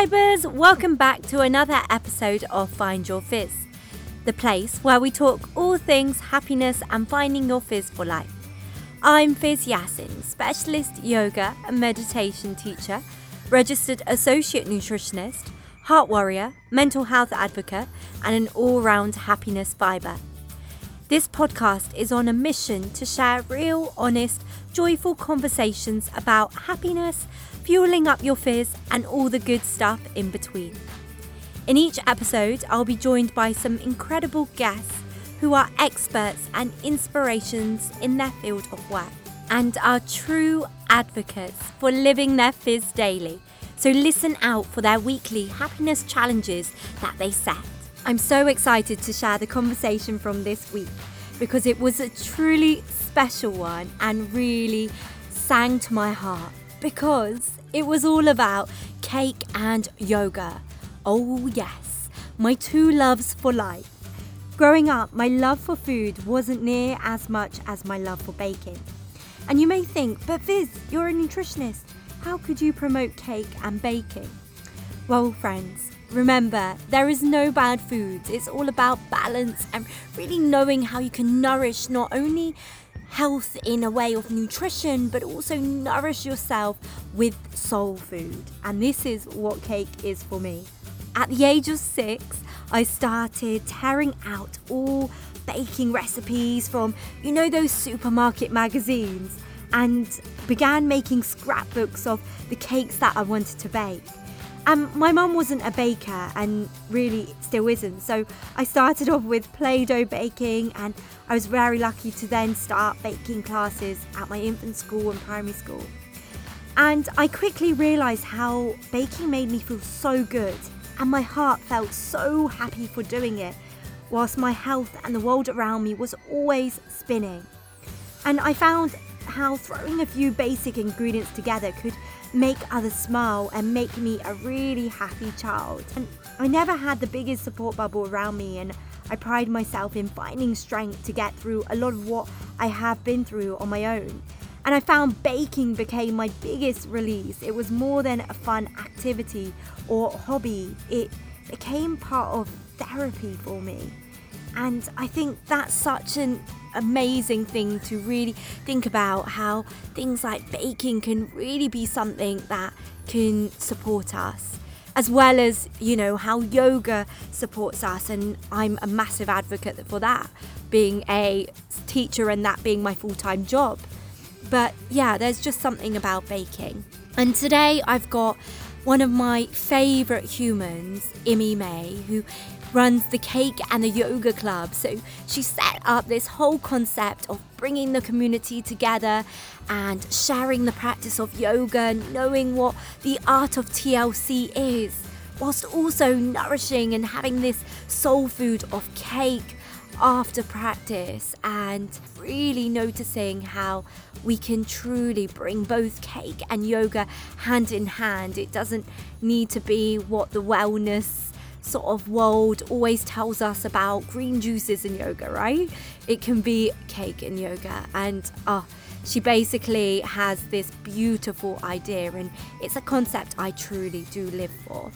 Vibers, welcome back to another episode of Find Your Fizz, the place where we talk all things happiness and finding your fizz for life. I'm Fizz Yassin, specialist yoga and meditation teacher, registered associate nutritionist, heart warrior, mental health advocate, and an all round happiness fiber. This podcast is on a mission to share real, honest, joyful conversations about happiness, fueling up your fizz, and all the good stuff in between. In each episode, I'll be joined by some incredible guests who are experts and inspirations in their field of work and are true advocates for living their fizz daily. So listen out for their weekly happiness challenges that they set. I'm so excited to share the conversation from this week because it was a truly special one and really sang to my heart because it was all about cake and yoga. Oh, yes, my two loves for life. Growing up, my love for food wasn't near as much as my love for baking. And you may think, but Fizz, you're a nutritionist. How could you promote cake and baking? Well, friends, remember, there is no bad foods. It's all about balance and really knowing how you can nourish not only health in a way of nutrition, but also nourish yourself with soul food. And this is what cake is for me. At the age of six, I started tearing out all baking recipes from, you know, those supermarket magazines and began making scrapbooks of the cakes that I wanted to bake. Um, my mum wasn't a baker and really still isn't, so I started off with Play Doh baking, and I was very lucky to then start baking classes at my infant school and primary school. And I quickly realised how baking made me feel so good, and my heart felt so happy for doing it, whilst my health and the world around me was always spinning. And I found how throwing a few basic ingredients together could make others smile and make me a really happy child. And I never had the biggest support bubble around me, and I pride myself in finding strength to get through a lot of what I have been through on my own. And I found baking became my biggest release. It was more than a fun activity or hobby, it became part of therapy for me. And I think that's such an amazing thing to really think about how things like baking can really be something that can support us as well as you know how yoga supports us. And i'm a massive advocate for that being a teacher and that being my full-time job. But yeah there's just something about baking. And today i've got one of my favorite humans Imi May who runs the cake and the yoga club. So she set up this whole concept of bringing the community together and sharing the practice of yoga, knowing what the art of TLC is, whilst also nourishing and having this soul food of cake after practice and really noticing how we can truly bring both cake and yoga hand in hand. It doesn't need to be what the wellness sort of world always tells us about green juices in yoga, right? It can be cake in yoga. And uh, she basically has this beautiful idea, and it's a concept I truly do live for.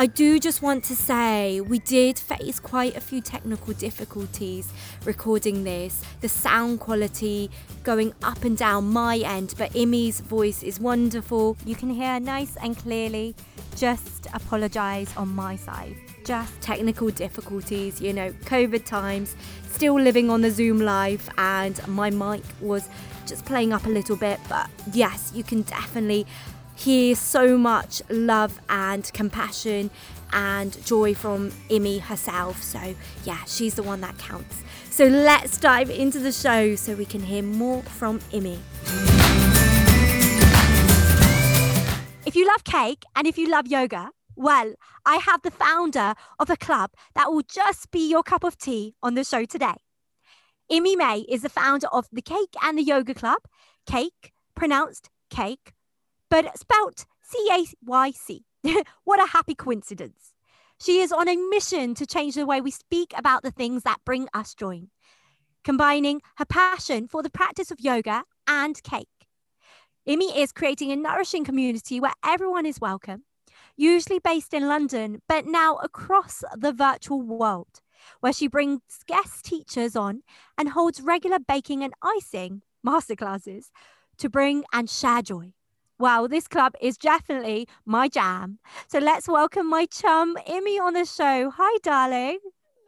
I do just want to say we did face quite a few technical difficulties recording this. The sound quality going up and down my end, but Imi's voice is wonderful. You can hear nice and clearly. Just apologize on my side. Just technical difficulties, you know, COVID times, still living on the Zoom live, and my mic was just playing up a little bit. But yes, you can definitely hear so much love and compassion and joy from Imi herself. So, yeah, she's the one that counts. So, let's dive into the show so we can hear more from Imi. If you love cake and if you love yoga, well, I have the founder of a club that will just be your cup of tea on the show today. Imi May is the founder of the Cake and the Yoga Club. Cake, pronounced cake, but spelt C A Y C. What a happy coincidence. She is on a mission to change the way we speak about the things that bring us joy, combining her passion for the practice of yoga and cake. Imi is creating a nourishing community where everyone is welcome. Usually based in London, but now across the virtual world, where she brings guest teachers on and holds regular baking and icing masterclasses to bring and share joy. Wow, this club is definitely my jam. So let's welcome my chum, Imi, on the show. Hi, darling.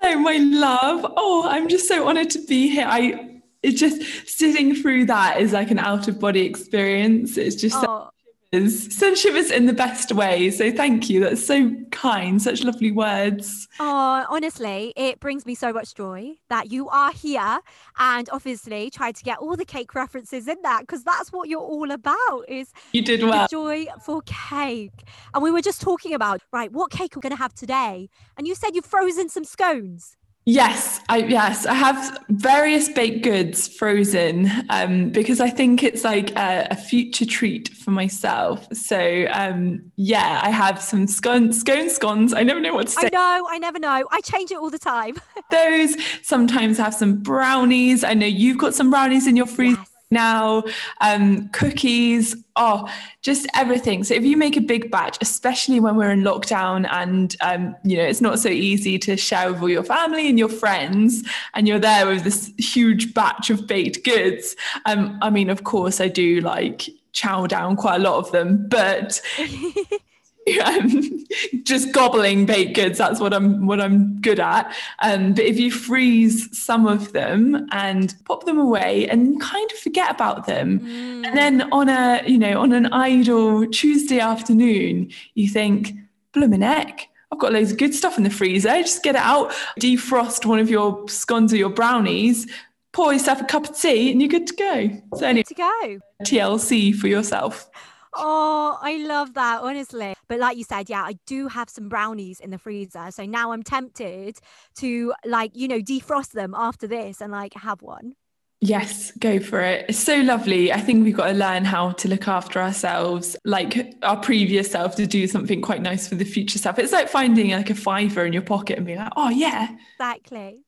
Hello, my love. Oh, I'm just so honored to be here. I it's just sitting through that is like an out of body experience. It's just oh. Shivers, send shivers in the best way. So thank you. That's so kind. Such lovely words. Oh, honestly, it brings me so much joy that you are here, and obviously tried to get all the cake references in that because that's what you're all about. Is you did well. Joy for cake, and we were just talking about right what cake we're going to have today, and you said you've frozen some scones. Yes, I yes, I have various baked goods frozen um, because I think it's like a, a future treat for myself. So um, yeah, I have some scone scone scones. I never know what to say. I know, I never know. I change it all the time. Those sometimes have some brownies. I know you've got some brownies in your freezer. Yes now, um, cookies, oh, just everything. So if you make a big batch, especially when we're in lockdown and um, you know it's not so easy to share with all your family and your friends, and you're there with this huge batch of baked goods. Um, I mean, of course, I do like chow down quite a lot of them, but um, just gobbling baked goods. That's what I'm what I'm good at. Um, but if you freeze some of them and pop them away and kind of forget about them, mm. and then on a you know on an idle Tuesday afternoon, you think, blooming heck. I've got loads of good stuff in the freezer. Just get it out, defrost one of your scones or your brownies, pour yourself a cup of tea, and you're good to go. So anyway, to go. TLC for yourself. Oh, I love that, honestly. But like you said, yeah, I do have some brownies in the freezer. So now I'm tempted to like, you know, defrost them after this and like have one. Yes, go for it. It's so lovely. I think we've got to learn how to look after ourselves, like our previous self, to do something quite nice for the future self. It's like finding like a fiver in your pocket and being like, oh, yeah. Exactly.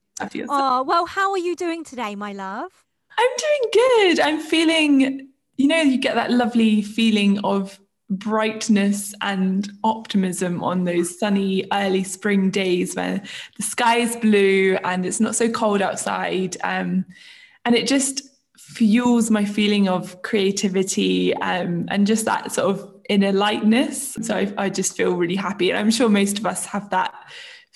Oh, well, how are you doing today, my love? I'm doing good. I'm feeling you know, you get that lovely feeling of brightness and optimism on those sunny early spring days when the sky is blue and it's not so cold outside. Um, and it just fuels my feeling of creativity um, and just that sort of inner lightness. So I, I just feel really happy. And I'm sure most of us have that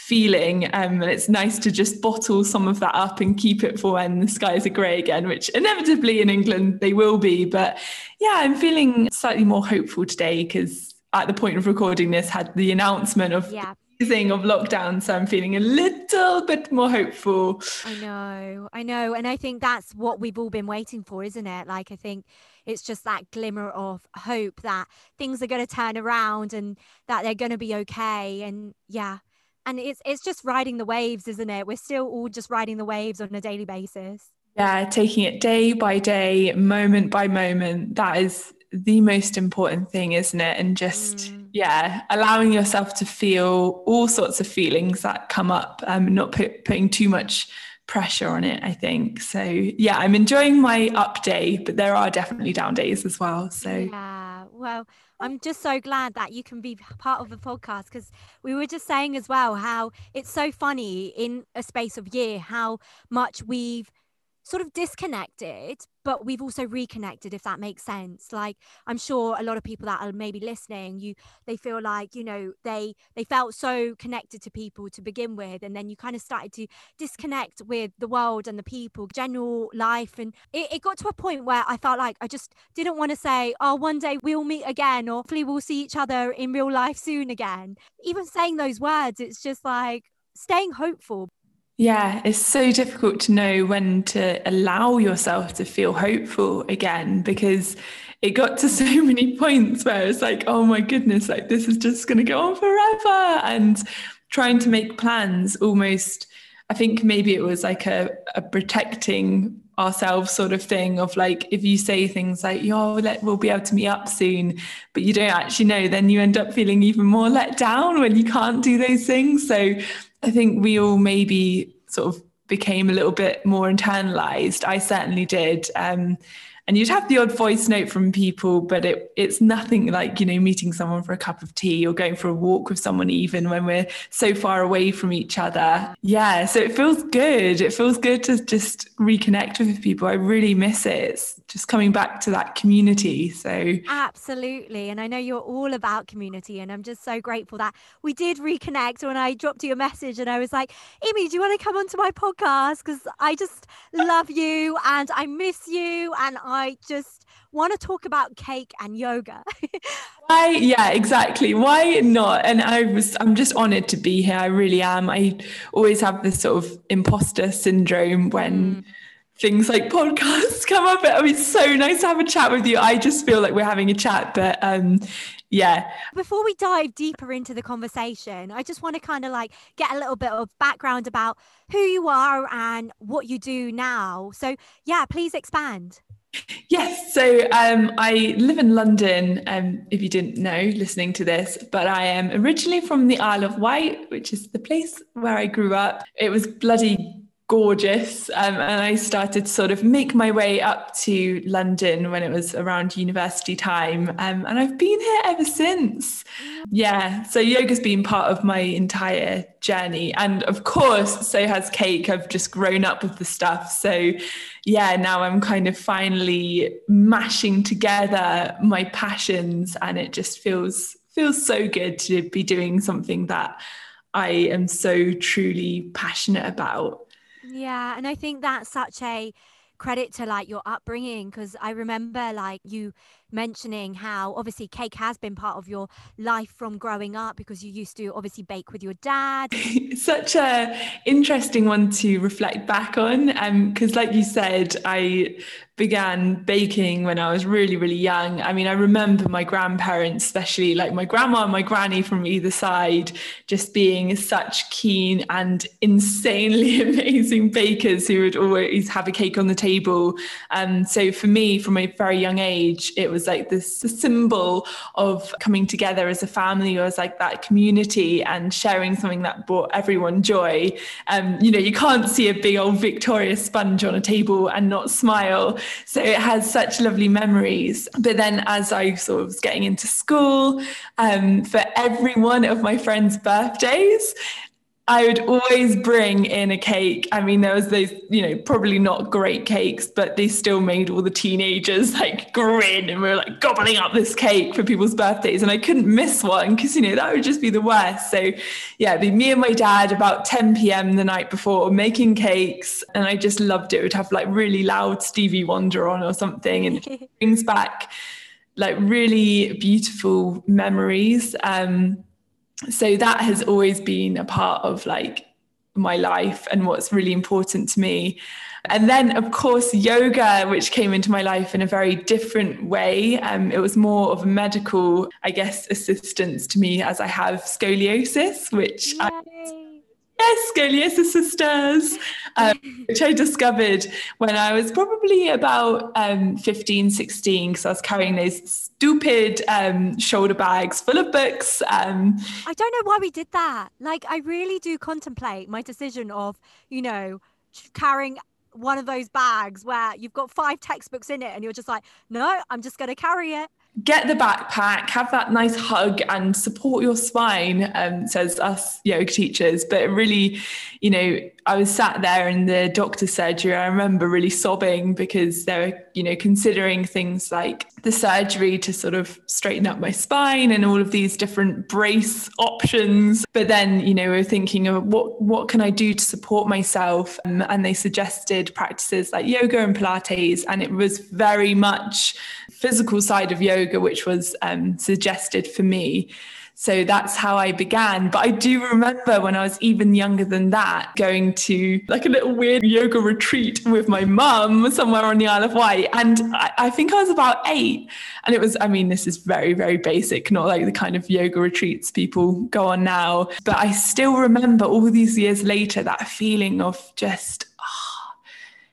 feeling. Um, and it's nice to just bottle some of that up and keep it for when the skies are grey again, which inevitably in England they will be. But yeah, I'm feeling slightly more hopeful today because at the point of recording this had the announcement of yeah. easing of lockdown. So I'm feeling a little bit more hopeful. I know, I know. And I think that's what we've all been waiting for, isn't it? Like I think it's just that glimmer of hope that things are going to turn around and that they're going to be okay. And yeah, and it's it's just riding the waves isn't it? We're still all just riding the waves on a daily basis. Yeah taking it day by day moment by moment that is the most important thing isn't it? And just mm. yeah allowing yourself to feel all sorts of feelings that come up um not put, putting too much pressure on it i think. So yeah i'm enjoying my up day but there are definitely down days as well. So yeah well I'm just so glad that you can be part of the podcast because we were just saying as well how it's so funny in a space of year how much we've sort of disconnected but we've also reconnected if that makes sense. Like i'm sure a lot of people that are maybe listening you they feel like you know they they felt so connected to people to begin with and then you kind of started to disconnect with the world and the people general life and it, it got to a point where i felt like i just didn't want to say oh one day we'll meet again or hopefully we'll see each other in real life soon again. Even saying those words it's just like staying hopeful yeah, it's so difficult to know when to allow yourself to feel hopeful again because it got to so many points where it's like, oh my goodness, like this is just going to go on forever. And trying to make plans almost, I think maybe it was like a, a protecting ourselves sort of thing of like if you say things like yo let, we'll be able to meet up soon but you don't actually know then you end up feeling even more let down when you can't do those things so I think we all maybe sort of became a little bit more internalized. I certainly did. Um, and you'd have the odd voice note from people but it, it's nothing like you know meeting someone for a cup of tea or going for a walk with someone even when we're so far away from each other. Yeah so it feels good. It feels good to just reconnect with people. I really miss it. It's just coming back to that community so. Absolutely. And i know you're all about community and i'm just so grateful that we did reconnect when i dropped you a message and i was like Imi do you want to come onto my podcast? Because i just love you and i miss you and i I just want to talk about cake and yoga. Why? Yeah, exactly. Why not? And I was, I'm just honored to be here. I really am. I always have this sort of imposter syndrome when. Mm. Things like podcasts come up. I mean, it's so nice to have a chat with you. I just feel like we're having a chat, but um, yeah. Before we dive deeper into the conversation, I just want to kind of like get a little bit of background about who you are and what you do now. So, yeah, please expand. Yes, so um, I live in London, um, if you didn't know listening to this, but I am originally from the Isle of Wight, which is the place where I grew up. It was bloody gorgeous. Um, and I started to sort of make my way up to London when it was around university time. Um, and I've been here ever since. Yeah. So yoga's been part of my entire journey. And of course, so has cake. I've just grown up with the stuff. So yeah, now I'm kind of finally mashing together my passions and it just feels feels so good to be doing something that I am so truly passionate about. Yeah, and I think that's such a credit to like your upbringing because I remember like you mentioning how obviously cake has been part of your life from growing up because you used to obviously bake with your dad. Such a interesting one to reflect back on Um, because um, like you said I began baking when I was really really young. I mean I remember my grandparents especially like my grandma and my granny from either side just being such keen and insanely amazing bakers who would always have a cake on the table. Um, so for me from a very young age it was was like this symbol of coming together as a family or as like that community and sharing something that brought everyone joy. Um, you know, you can't see a big old Victoria sponge on a table and not smile. So it has such lovely memories. But then as I sort of was getting into school, um, for every one of my friends' birthdays, I would always bring in a cake. I mean, there was those, you know, probably not great cakes, but they still made all the teenagers like grin and we were like gobbling up this cake for people's birthdays. And I couldn't miss one because, you know, that would just be the worst. So, yeah, it'd be me and my dad about 10 p.m. the night before making cakes. And I just loved it. It would have like really loud Stevie Wonder on or something. And it brings back like really beautiful memories. Um, so that has always been a part of like my life and what's really important to me. And then, of course, yoga, which came into my life in a very different way. Um, it was more of a medical, I guess, assistance to me as I have scoliosis, which Yay. I Yes, Scoliosis Sisters, um, which I discovered when I was probably about um, 15, 16, because I was carrying those stupid um, shoulder bags full of books. Um. I don't know why we did that. Like, I really do contemplate my decision of, you know, carrying one of those bags where you've got five textbooks in it and you're just like, no, I'm just going to carry it get the backpack, have that nice hug, and support your spine, um, says us yoga teachers. But really, you know, I was sat there in the doctor's surgery. I remember really sobbing because there were, you know, considering things like the surgery to sort of straighten up my spine and all of these different brace options. But then, you know, we are thinking of what what can I do to support myself? Um, and they suggested practices like yoga and Pilates, and it was very much physical side of yoga, which was um, suggested for me. So that's how I began. But I do remember when I was even younger than that, going to like a little weird yoga retreat with my mum somewhere on the Isle of Wight. And I, I, think I was about eight. And it was, I mean, this is very, very basic, not like the kind of yoga retreats people go on now. But I still remember all these years later that feeling of just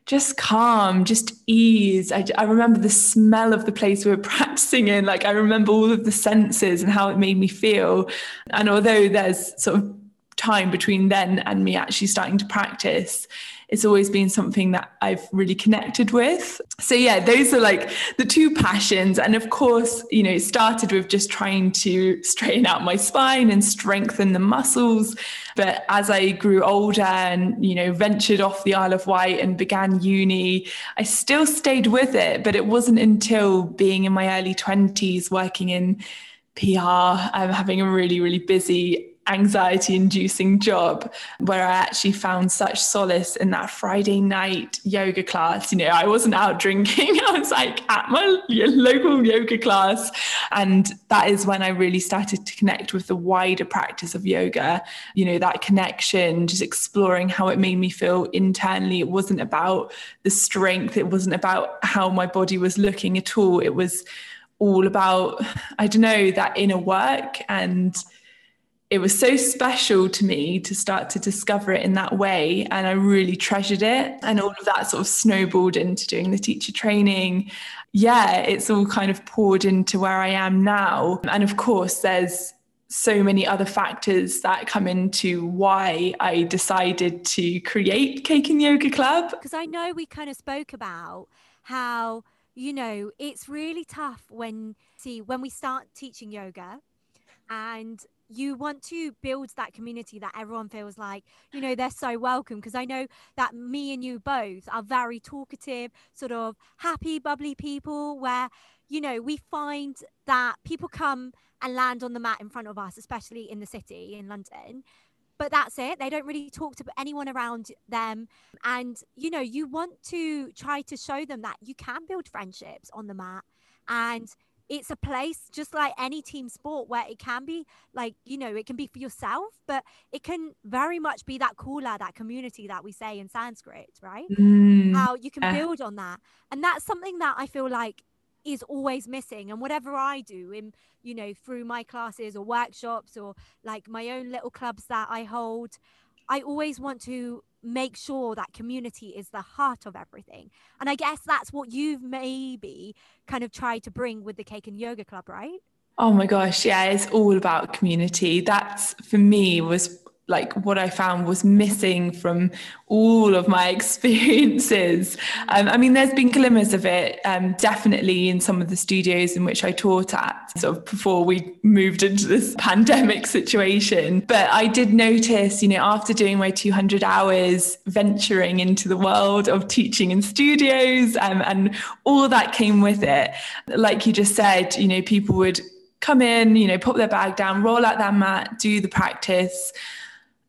just calm, just ease. I, I remember the smell of the place we were practicing in. Like I remember all of the senses and how it made me feel. And although there's sort of time between then and me actually starting to practice it's always been something that I've really connected with. So yeah, those are like the two passions. And of course, you know, it started with just trying to straighten out my spine and strengthen the muscles. But as I grew older and, you know, ventured off the Isle of Wight and began uni, I still stayed with it. But it wasn't until being in my early 20s working in PR, I'm um, having a really, really busy anxiety inducing job where I actually found such solace in that Friday night yoga class. You know, I wasn't out drinking, I was like at my local yoga class. And that is when I really started to connect with the wider practice of yoga, you know, that connection, just exploring how it made me feel internally. It wasn't about the strength, it wasn't about how my body was looking at all. It was all about, I don't know, that inner work and it was so special to me to start to discover it in that way. And I really treasured it. And all of that sort of snowballed into doing the teacher training. Yeah, it's all kind of poured into where I am now. And of course, there's so many other factors that come into why I decided to create Cake and Yoga Club. Because I know we kind of spoke about how, you know, it's really tough when, see, when we start teaching yoga and you want to build that community that everyone feels like you know they're so welcome because i know that me and you both are very talkative sort of happy bubbly people where you know we find that people come and land on the mat in front of us especially in the city in london. But that's it. They don't really talk to anyone around them. And you know you want to try to show them that you can build friendships on the mat. And it's a place just like any team sport where it can be like you know it can be for yourself but it can very much be that kula that community that we say in sanskrit right mm. how you can build on that and that's something that i feel like is always missing and whatever i do in you know through my classes or workshops or like my own little clubs that i hold i always want to make sure that community is the heart of everything. And I guess that's what you've maybe kind of tried to bring with the Cake and Yoga Club, right? Oh my gosh, yeah, it's all about community. That's for me was like what I found was missing from all of my experiences. Um, I mean, there's been glimmers of it, um, definitely in some of the studios in which I taught at, sort of before we moved into this pandemic situation. But I did notice, you know, after doing my 200 hours venturing into the world of teaching in studios um, and all that came with it, like you just said, you know, people would come in, you know, put their bag down, roll out their mat, do the practice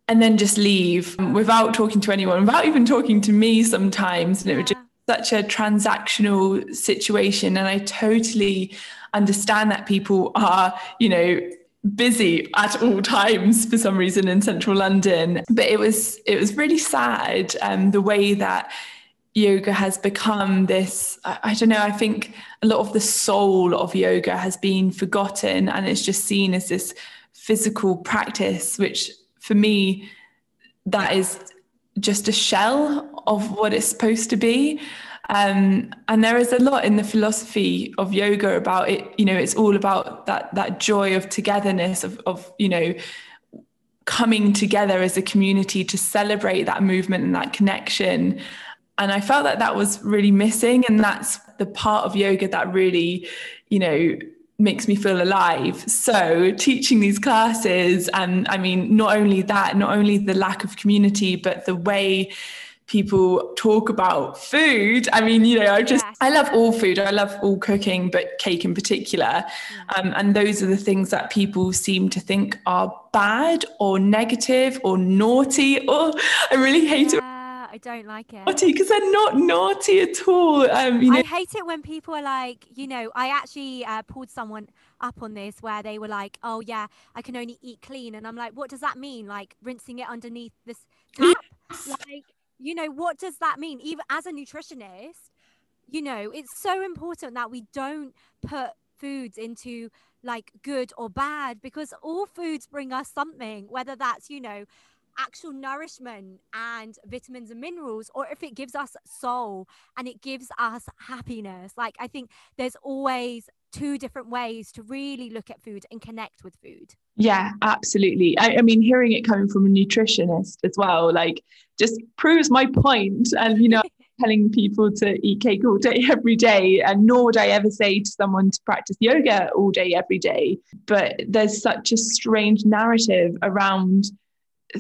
and then just leave without talking to anyone, without even talking to me sometimes. And it was just such a transactional situation. And I totally understand that people are, you know, busy at all times for some reason in central London. But it was it was really sad um, the way that yoga has become this I, I, don't know i think a lot of the soul of yoga has been forgotten and it's just seen as this physical practice which for me, that is just a shell of what it's supposed to be. Um, and there is a lot in the philosophy of yoga about it. You know, it's all about that that joy of togetherness, of of you know, coming together as a community to celebrate that movement and that connection. And I felt that that was really missing, and that's the part of yoga that really, you know, makes me feel alive. So teaching these classes, and I mean, not only that, not only the lack of community, but the way people talk about food. I mean, you know, I just, I love all food. I love all cooking, but cake in particular. Mm. Um, and those are the things that people seem to think are bad or negative or naughty or I really hate it I don't like it. Naughty because they're not naughty at all. Um, you know- I hate it when people are like, you know, I actually uh, pulled someone up on this where they were like, oh yeah, I can only eat clean, and I'm like, what does that mean? Like rinsing it underneath this tap? Yes. Like, you know, what does that mean? Even as a nutritionist, you know, it's so important that we don't put foods into like good or bad because all foods bring us something, whether that's, you know, actual nourishment and vitamins and minerals or if it gives us soul and it gives us happiness like i think there's always two different ways to really look at food and connect with food. Yeah, absolutely. I, I, mean, hearing it coming from a nutritionist as well, like just proves my point. And, you know, telling people to eat cake all day, every day. And nor would I ever say to someone to practice yoga all day, every day. But there's such a strange narrative around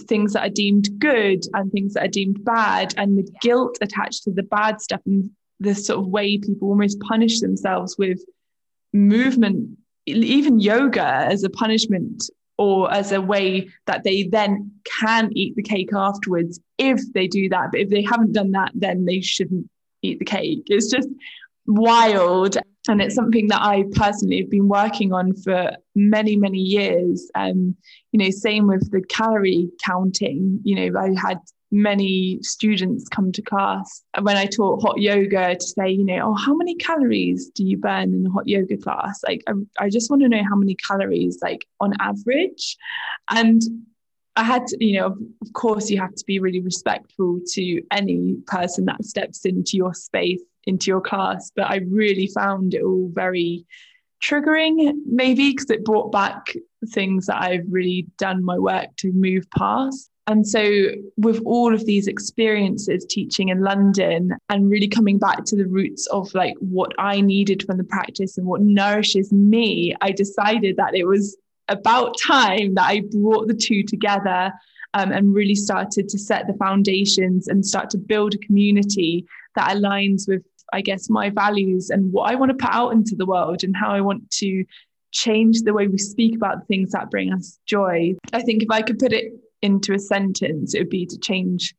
things that are deemed good and things that are deemed bad and the guilt attached to the bad stuff and the sort of way people almost punish themselves with movement, even yoga as a punishment or as a way that they then can eat the cake afterwards if they do that. But if they haven't done that, then they shouldn't eat the cake. It's just wild. And it's something that I personally have been working on for many, many years. Um, you know, same with the calorie counting. You know, I had many students come to class when I taught hot yoga to say, you know, oh, how many calories do you burn in a hot yoga class? Like, I, I just want to know how many calories, like on average. And I had to, you know, of course, you have to be really respectful to any person that steps into your space, into your class. But I really found it all very triggering, maybe because it brought back things that I've really done my work to move past. And so, with all of these experiences teaching in London and really coming back to the roots of like what I needed from the practice and what nourishes me, I decided that it was about time that I brought the two together um, and really started to set the foundations and start to build a community that aligns with, I guess, my values and what I want to put out into the world and how I want to change the way we speak about the things that bring us joy. I think if I could put it into a sentence, it would be to change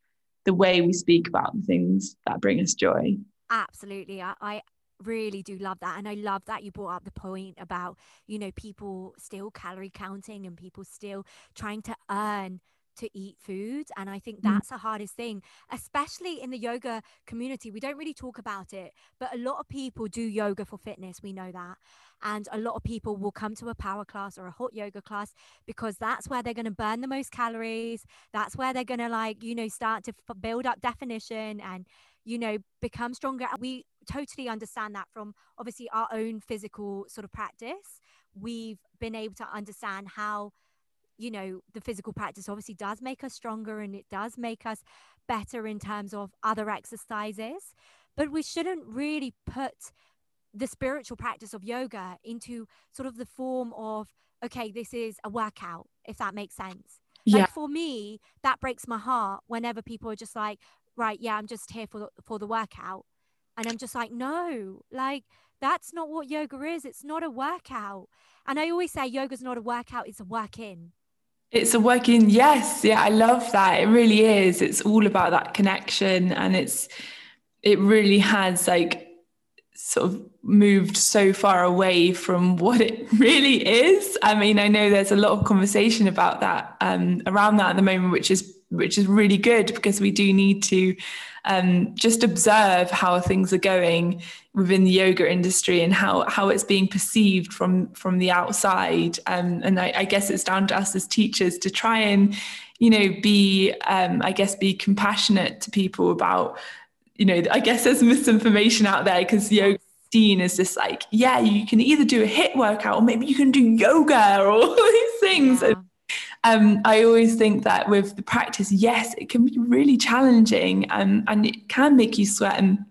the way we speak about the things that bring us joy. Absolutely. I, I really do love that and i love that you brought up the point about you know people still calorie counting and people still trying to earn to eat food. And I think mm. that's the hardest thing, especially in the yoga community. We don't really talk about it, but a lot of people do yoga for fitness. We know that. And a lot of people will come to a power class or a hot yoga class because that's where they're going to burn the most calories. That's where they're going to, like, you know, start to f- build up definition and, you know, become stronger. We totally understand that from obviously our own physical sort of practice. We've been able to understand how you know, the physical practice obviously does make us stronger and it does make us better in terms of other exercises. But we shouldn't really put the spiritual practice of yoga into sort of the form of, okay, this is a workout, if that makes sense. Yeah. Like for me, that breaks my heart whenever people are just like, right, yeah, I'm just here for the, for the workout. And I'm just like, no, like that's not what yoga is. It's not a workout. And I always say yoga's not a workout, it's a work in. It's a working, yes. Yeah, I love that. It really is. It's all about that connection. And it's, it really has like sort of moved so far away from what it really is. I mean, I know there's a lot of conversation about that um, around that at the moment, which is which is really good because we do need to um, just observe how things are going within the yoga industry and how how it's being perceived from from the outside. Um, and I, I, guess it's down to us as teachers to try and you know be um, I guess be compassionate to people about you know I guess there's misinformation out there because yoga seen as this like yeah you can either do a HIIT workout or maybe you can do yoga or all these things. Yeah. Um, I always think that with the practice, yes, it can be really challenging um, and it can make you sweat. And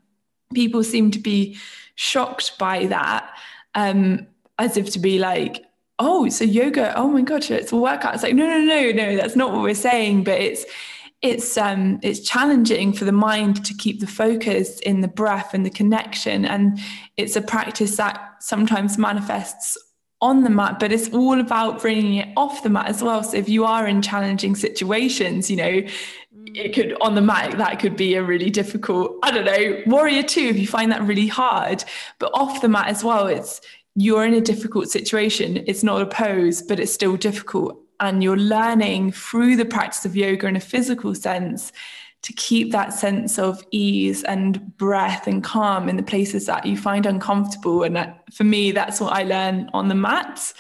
people seem to be shocked by that, um, as if to be like, oh, so yoga, oh my gosh, it's a workout. It's like, no, no, no, no, that's not what we're saying. But it's it's um it's challenging for the mind to keep the focus in the breath and the connection. And it's a practice that sometimes manifests on the mat, but it's all about bringing it off the mat as well. So if you are in challenging situations, you know, mm. it could on the mat that could be a really difficult. I don't know, warrior two if you find that really hard, but off the mat as well, it's you're in a difficult situation. It's not a pose, but it's still difficult, and you're learning through the practice of yoga in a physical sense to keep that sense of ease and breath and calm in the places that you find uncomfortable. And that, for me, that's what I learn on the mats.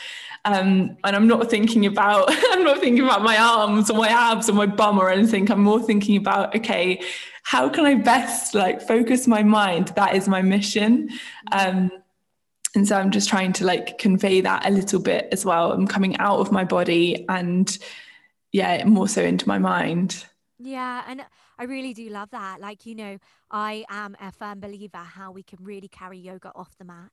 Um, and I'm not thinking about I'm not thinking about my arms or my abs or my bum or anything. I'm more thinking about okay, how can I best like focus my mind? That is my mission. Um, and so I'm just trying to like convey that a little bit as well. I'm coming out of my body and yeah, more so into my mind. Yeah, and I really do love that. Like, you know, I am a firm believer how we can really carry yoga off the mat.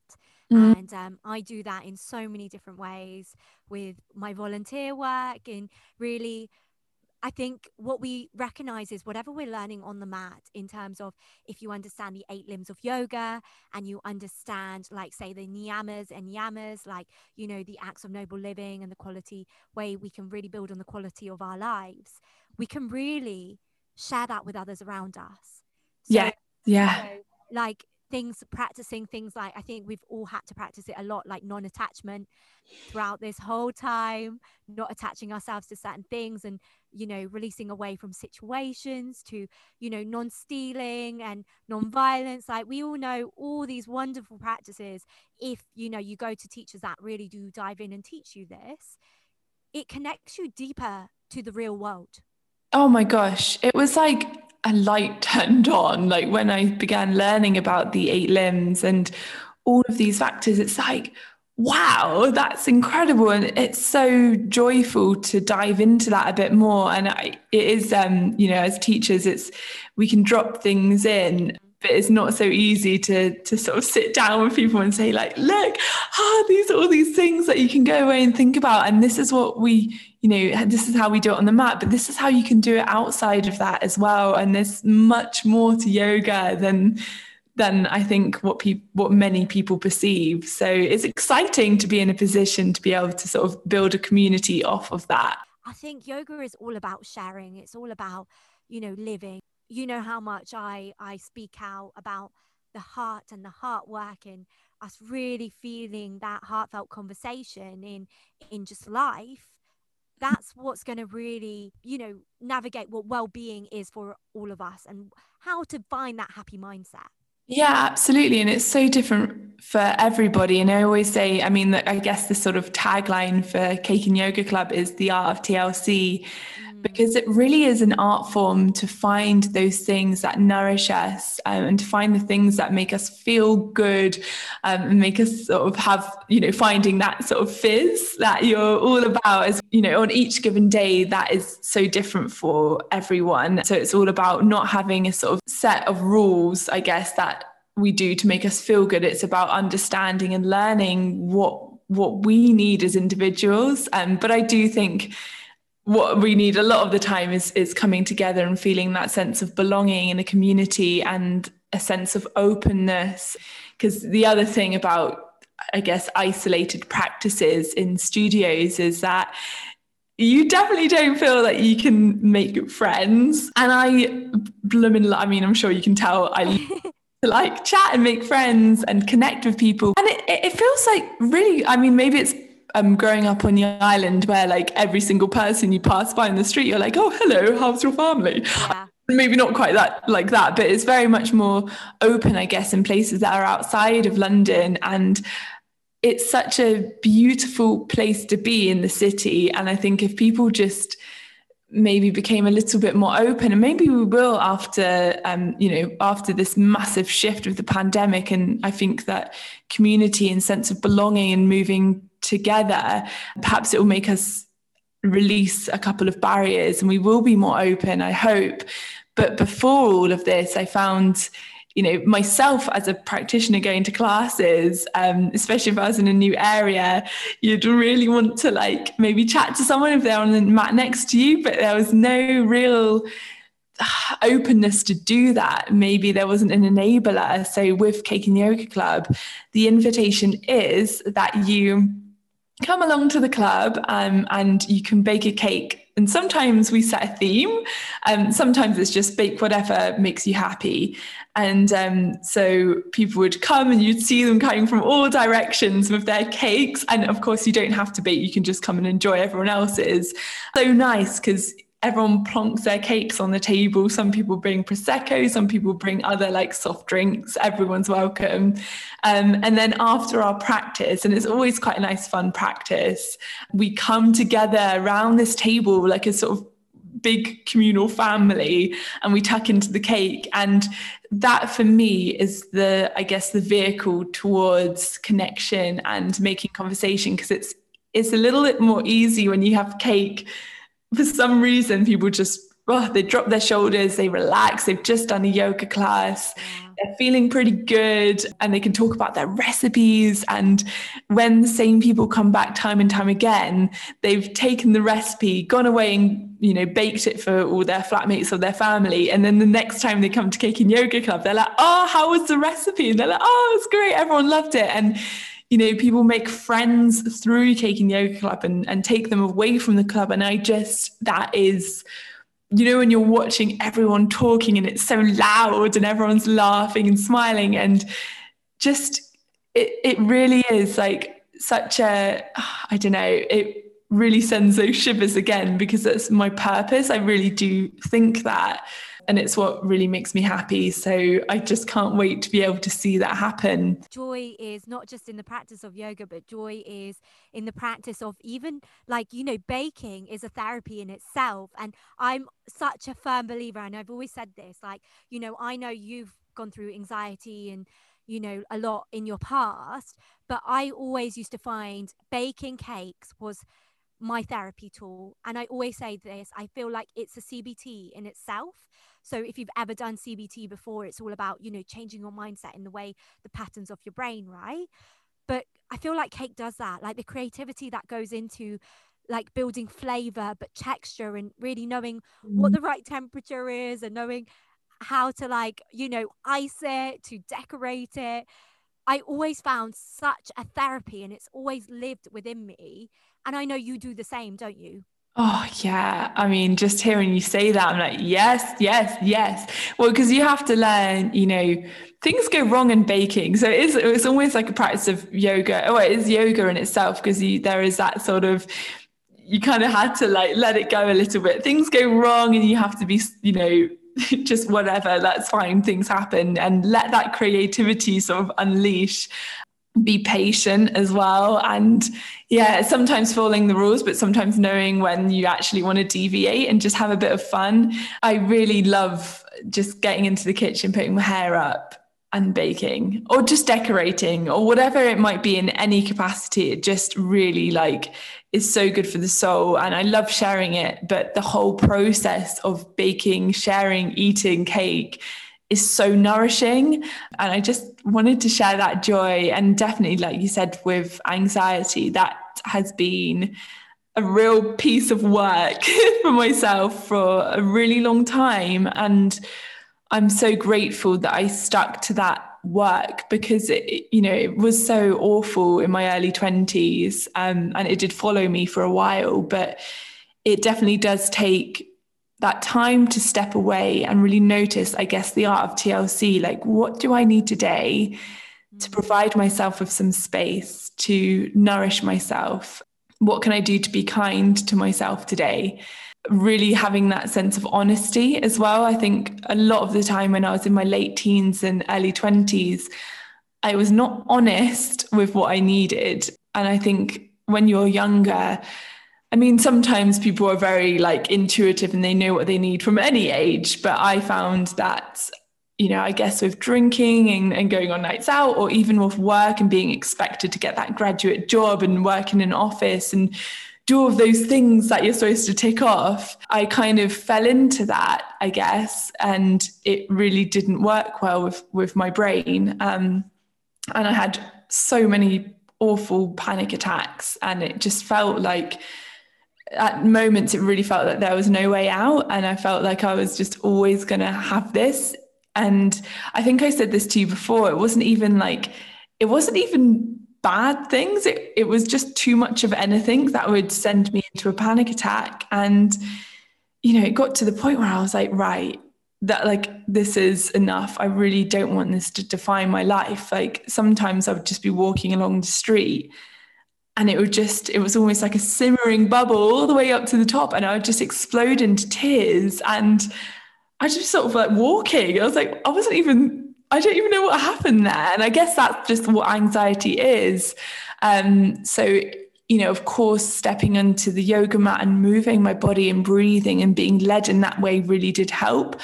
Mm. And um, I do that in so many different ways with my volunteer work and really I think what we recognize is whatever we're learning on the mat in terms of if you understand the eight limbs of yoga and you understand, like, say, the niyamas and yamas, like, you know, the acts of noble living and the quality way we can really build on the quality of our lives, we can really share that with others around us. So, yeah. Yeah. You know, like, things practicing things like i think we've all had to practice it a lot like non-attachment throughout this whole time not attaching ourselves to certain things and you know releasing away from situations to you know non-stealing and non-violence like we all know all these wonderful practices if you know you go to teachers that really do dive in and teach you this it connects you deeper to the real world oh my gosh. It was like a light turned on like when i began learning about the eight limbs and all of these factors. It's like wow that's incredible. And it's so joyful to dive into that a bit more. And I, it is um you know as teachers it's we can drop things in but it's not so easy to to sort of sit down with people and say like look ah these are all these things that you can go away and think about and this is what we you know this is how we do it on the mat but this is how you can do it outside of that as well and there's much more to yoga than than I think what people what many people perceive. So it's exciting to be in a position to be able to sort of build a community off of that. I think yoga is all about sharing. It's all about, you know, living. You know how much I I speak out about the heart and the heart work and us really feeling that heartfelt conversation in in just life that's what's going to really you know navigate what well-being is for all of us and how to find that happy mindset yeah, absolutely. And it's so different for everybody. And I always say, I mean, I guess the sort of tagline for Cake and Yoga Club is the art of TLC because it really is an art form to find those things that nourish us um, and to find the things that make us feel good um, and make us sort of have, you know, finding that sort of fizz that you're all about as, you know, on each given day, that is so different for everyone. So it's all about not having a sort of set of rules, I guess, that we do to make us feel good. It's about understanding and learning what what we need as individuals. Um, but I do think what we need a lot of the time is is coming together and feeling that sense of belonging in a community and a sense of openness. Because the other thing about i guess isolated practices in studios is that you definitely don't feel that you can make friends. And i blooming i mean i'm sure you can tell i like chat and make friends and connect with people. And it, it feels like really i mean maybe it's um, growing up on the island where like every single person you pass by in the street, you're like, oh, hello, how's your family? Yeah. Maybe not quite that like that, but it's very much more open, I guess, in places that are outside of London. And it's such a beautiful place to be in the city. And I think if people just maybe became a little bit more open and maybe we will after um, you know after this massive shift of the pandemic and i think that community and sense of belonging and moving together, perhaps it will make us release a couple of barriers and we will be more open, I hope. But before all of this, I found you know myself as a practitioner going to classes um, especially if i was in a new area you'd really want to like maybe chat to someone if they're on the mat next to you but there was no real openness to do that maybe there wasn't an enabler so with cake and yoga club the invitation is that you come along to the club um, and you can bake a cake. And sometimes we set a theme, um, sometimes it's just bake whatever makes you happy. And um, so people would come and you'd see them coming from all directions with their cakes. And of course, you don't have to bake, you can just come and enjoy everyone else's. So nice because everyone plonks their cakes on the table. Some people bring prosecco, some people bring other like soft drinks. Everyone's welcome. Um, and then after our practice, and it's always quite a nice, fun practice, we come together around this table like a sort of big communal family and we tuck into the cake and that for me is the i guess the vehicle towards connection and making conversation because it's it's a little bit more easy when you have cake for some reason people just oh, they drop their shoulders they relax they've just done a yoga class they're feeling pretty good and they can talk about their recipes and when the same people come back time and time again they've taken the recipe gone away and you know baked it for all their flatmates or their family and then the next time they come to cake and yoga club they're like oh how was the recipe? And they're like oh it's great everyone loved it. And you know, people make friends through taking yoga club and, and take them away from the club. And I just, that is, you know, when you're watching everyone talking and it's so loud and everyone's laughing and smiling and just, it, it really is like such a, I don't know, it really sends those shivers again because that's my purpose. I really do think that and it's what really makes me happy. So I just can't wait to be able to see that happen. Joy is not just in the practice of yoga, but joy is in the practice of even like, you know, baking is a therapy in itself. And I'm such a firm believer, and I've always said this like, you know, I know you've gone through anxiety and you know a lot in your past but i always used to find baking cakes was my therapy tool. And I always say this I feel like it's a CBT in itself. So if you've ever done CBT before, it's all about, you know, changing your mindset in the way the patterns of your brain, right? But I feel like cake does that, like the creativity that goes into like building flavor, but texture and really knowing mm-hmm. what the right temperature is and knowing how to like, you know, ice it, to decorate it. I always found such a therapy and it's always lived within me and I know you do the same, don't you? Oh, yeah. I mean, just hearing you say that, I'm like, yes, yes, yes. Well, because you have to learn, you know, things go wrong in baking. So it's, it's almost like a practice of yoga. Oh, it is yoga in itself because there is that sort of, you kind of had to like let it go a little bit. Things go wrong and you have to be, you know, just whatever, that's fine, things happen and let that creativity sort of unleash be patient as well. And yeah sometimes following the rules but sometimes knowing when you actually want to deviate and just have a bit of fun. I really love just getting into the kitchen putting my hair up and baking or just decorating or whatever it might be in any capacity. It just really like is so good for the soul. And i love sharing it but the whole process of baking sharing eating cake is so nourishing. And I just wanted to share that joy. And definitely, like you said, with anxiety, that has been a real piece of work for myself for a really long time. And I'm so grateful that I stuck to that work because it, you know it was so awful in my early 20s um, and it did follow me for a while but it definitely does take that time to step away and really notice, I guess, the art of TLC. Like, what do I need today to mm. provide myself with some space to nourish myself? What can I do to be kind to myself today? Really having that sense of honesty as well. I think a lot of the time when I was in my late teens and early 20s, I was not honest with what I needed. And I think when you're younger, I mean, sometimes people are very like intuitive and they know what they need from any age, but I found that, you know, I guess with drinking and, and going on nights out or even with work and being expected to get that graduate job and work in an office and do all of those things that you're supposed to tick off, I kind of fell into that, I guess, and it really didn't work well with with my brain. Um, and I had so many awful panic attacks, and it just felt like at moments it really felt that there was no way out and i felt like i was just always going to have this. And i think i said this to you before it wasn't even like it wasn't even bad things it, it was just too much of anything that would send me into a panic attack. And you know it got to the point where i was like right that like this is enough. I really don't want this to define my life. Like sometimes i would just be walking along the street and it would just it was almost like a simmering bubble all the way up to the top and i would just explode into tears. And i just sort of like walking. I was like i wasn't even i don't even know what happened there. And i guess that's just what anxiety is. Um, so you know of course stepping onto the yoga mat and moving my body and breathing and being led in that way really did help.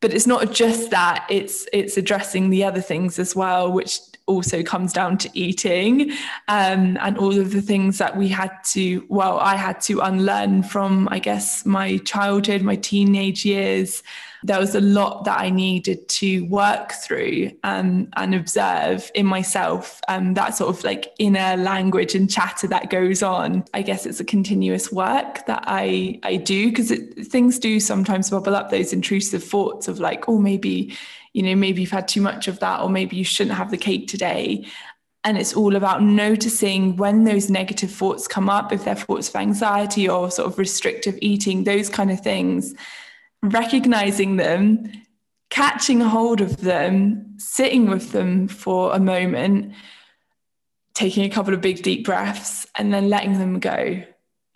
But it's not just that it's it's addressing the other things as well which also comes down to eating um, and all of the things that we had to, well, I had to unlearn from, I guess, my childhood, my teenage years. There was a lot that I needed to work through um, and observe in myself. Um, that sort of like inner language and chatter that goes on. I guess it's a continuous work that I I do because things do sometimes bubble up. Those intrusive thoughts of like, oh, maybe you know, maybe you've had too much of that, or maybe you shouldn't have the cake today. And it's all about noticing when those negative thoughts come up, if they're thoughts of anxiety or sort of restrictive eating, those kind of things, recognizing them, catching hold of them, sitting with them for a moment, taking a couple of big deep breaths, and then letting them go,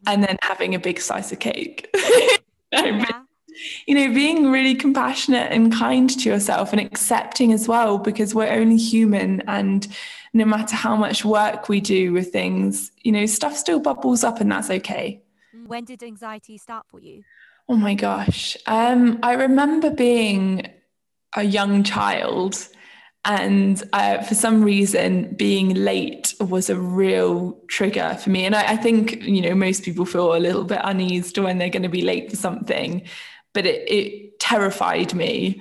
and then having a big slice of cake. yeah you know, being really compassionate and kind to yourself and accepting as well, because we're only human. And no matter how much work we do with things, you know, stuff still bubbles up and that's okay. When did anxiety start for you? Oh my gosh. Um, I remember being a young child and uh, for some reason being late was a real trigger for me and I, I, think you know most people feel a little bit uneased when they're going to be late for something but it, it terrified me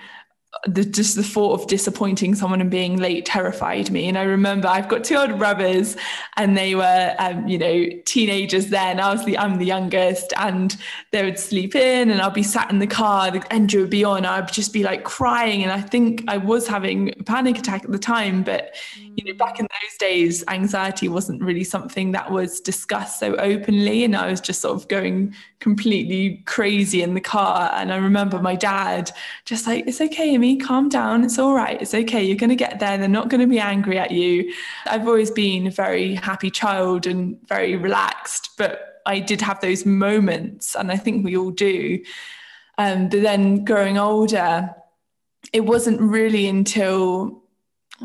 the, just the thought of disappointing someone and being late terrified me. And I remember I've got two older brothers, and they were, um, you know, teenagers then. I was the I'm the youngest, and they would sleep in, and I'd be sat in the car, the engine would be on, I'd just be like crying, and I think I was having a panic attack at the time. But you know, back in those days, anxiety wasn't really something that was discussed so openly, and I was just sort of going completely crazy in the car. And I remember my dad just like, "It's okay, Imi." Calm down. It's all right. It's okay. You're going to get there. They're not going to be angry at you. I've always been a very happy child and very relaxed, but I did have those moments, and I think we all do. Um, but then growing older, it wasn't really until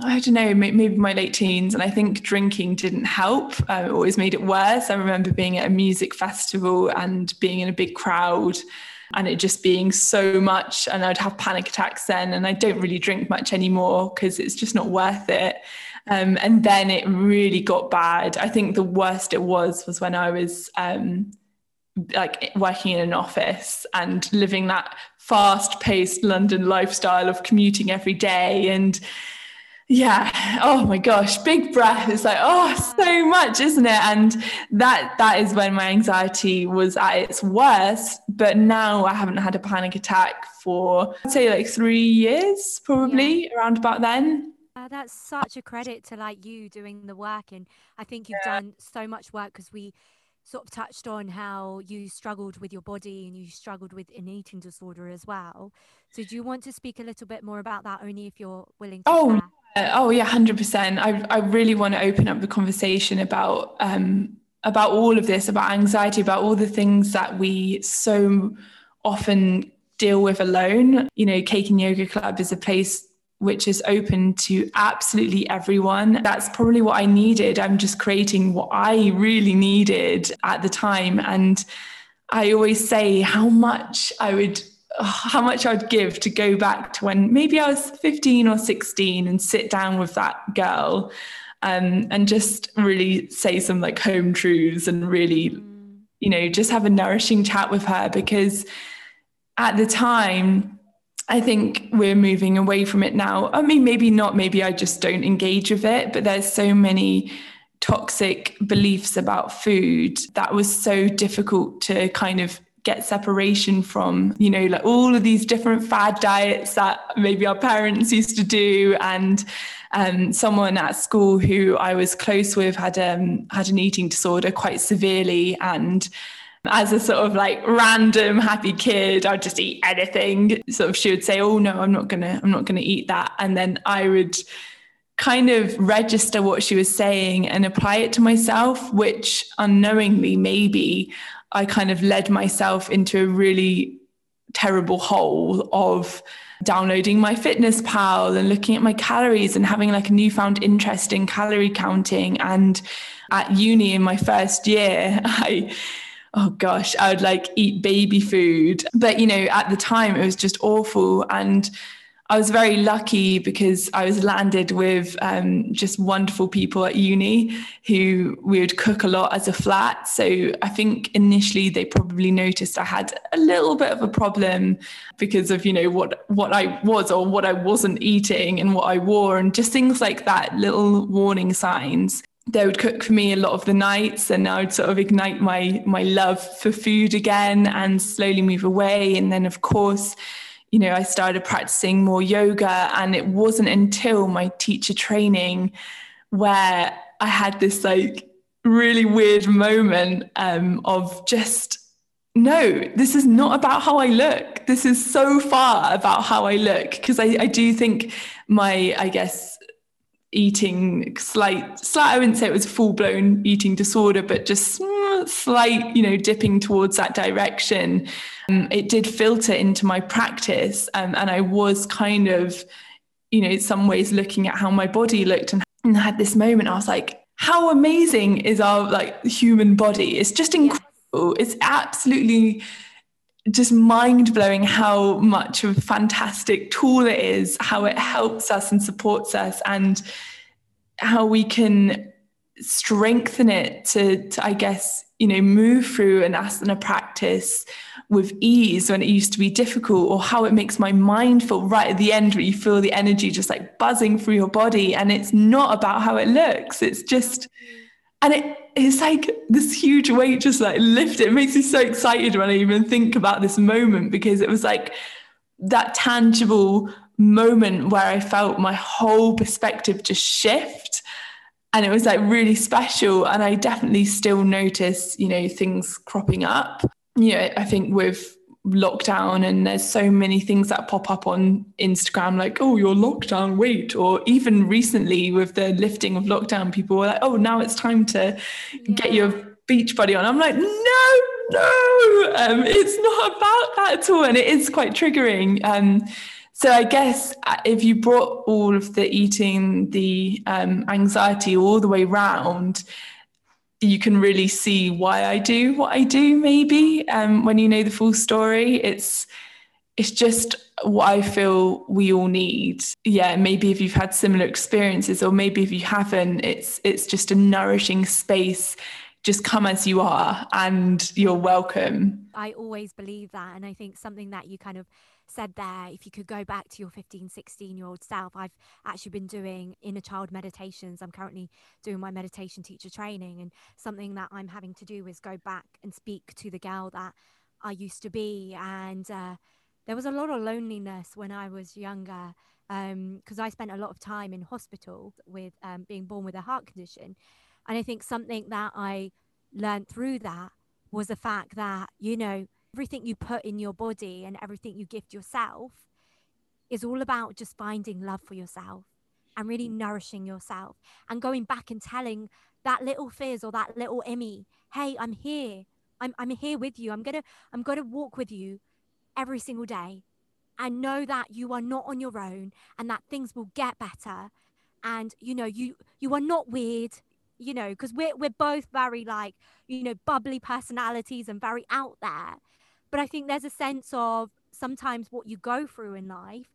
I don't know, maybe my late teens, and I think drinking didn't help. Uh, it always made it worse. I remember being at a music festival and being in a big crowd and it just being so much and I'd have panic attacks then and I don't really drink much anymore because it's just not worth it. Um, and then it really got bad. I think the worst it was was when I was um, like working in an office and living that fast paced London lifestyle of commuting every day and yeah oh my gosh big breath it's like oh so much isn't it and that that is when my anxiety was at its worst but now i haven't had a panic attack for i'd say like three years probably yeah. around about then uh, that's such a credit to like you doing the work and i think you've yeah. done so much work because we sort of touched on how you struggled with your body and you struggled with an eating disorder as well so do you want to speak a little bit more about that only if you're willing to oh share? Uh, oh yeah, hundred percent. I I really want to open up the conversation about um about all of this, about anxiety, about all the things that we so often deal with alone. You know, Cake and Yoga Club is a place which is open to absolutely everyone. That's probably what I needed. I'm just creating what I really needed at the time. And I always say how much I would how much I'd give to go back to when maybe I was 15 or 16 and sit down with that girl um, and just really say some like home truths and really, you know, just have a nourishing chat with her because at the time, I think we're moving away from it now. I mean, maybe not, maybe I just don't engage with it, but there's so many toxic beliefs about food that was so difficult to kind of get separation from, you know, like all of these different fad diets that maybe our parents used to do. And um, someone at school who I was close with had um, had an eating disorder quite severely. And as a sort of like random happy kid i'd just eat anything. Sort of she would say oh no i'm not gonna i'm not gonna eat that. And then i would kind of register what she was saying and apply it to myself, which unknowingly, maybe I kind of led myself into a really terrible hole of downloading MyFitnessPal and looking at my calories and having like a newfound interest in calorie counting. And at uni in my first year, I oh gosh, I would like eat baby food. But you know, at the time it was just awful. And I was very lucky because I was landed with um, just wonderful people at uni who we would cook a lot as a flat. So I think initially they probably noticed I had a little bit of a problem because of you know what what I was or what I wasn't eating and what I wore and just things like that, little warning signs they would cook for me a lot of the nights and I would sort of ignite my my love for food again and slowly move away and then of course you know, I started practicing more yoga. And it wasn't until my teacher training where I had this like really weird moment um, of just, no, this is not about how I look. This is so far about how I look. Because I, I do think my, I guess, eating slight slight i wouldn't say it was full blown eating disorder but just slight you know dipping towards that direction. Um, it did filter into my practice um, and i was kind of you know in some ways looking at how my body looked and, and had this moment i was like how amazing is our like human body? It's just incredible. It's absolutely just mind blowing how much of a fantastic tool it is, how it helps us and supports us, and how we can strengthen it to, to I guess, you know, move through an asana practice with ease when it used to be difficult, or how it makes my mind feel right at the end where you feel the energy just like buzzing through your body. And it's not about how it looks, it's just, and it it's like this huge weight just like lifted. It makes me so excited when I even think about this moment because it was like that tangible moment where I felt my whole perspective just shift. And it was like really special. And I definitely still notice, you know, things cropping up. You know, I think with lockdown and there's so many things that pop up on Instagram like oh your lockdown weight or even recently with the lifting of lockdown people were like oh now it's time to yeah. get your beach body on I'm like no no um, it's not about that at all and it is quite triggering um, so I guess uh, if you brought all of the eating the um, anxiety all the way round you can really see why I do what I do. Maybe um, when you know the full story, it's it's just what I feel we all need. Yeah, maybe if you've had similar experiences, or maybe if you haven't, it's it's just a nourishing space. Just come as you are, and you're welcome. I always believe that, and I think something that you kind of said there, if you could go back to your 15, 16 year old self, I've actually been doing inner child meditations. I'm currently doing my meditation teacher training, and something that I'm having to do is go back and speak to the girl that I used to be. And uh, there was a lot of loneliness when I was younger because um, I spent a lot of time in hospital with um, being born with a heart condition. And I think something that I learned through that was the fact that, you know, everything you put in your body and everything you gift yourself is all about just finding love for yourself and really mm. nourishing yourself and going back and telling that little Fizz or that little Imi, hey, I'm here. I'm, I'm here with you. I'm gonna I'm gonna walk with you every single day and know that you are not on your own and that things will get better and you know you you are not weird you know because we're, we're both very like you know bubbly personalities and very out there but I think there's a sense of sometimes what you go through in life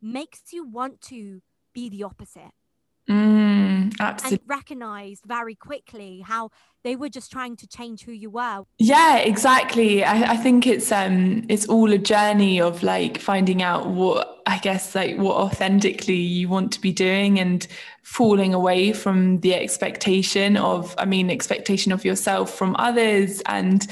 makes you want to be the opposite. Mm, absolutely. And recognized very quickly how they were just trying to change who you were. Yeah, exactly. I, I think it's um it's all a journey of like finding out what I guess like what authentically you want to be doing and falling away from the expectation of I mean expectation of yourself from others and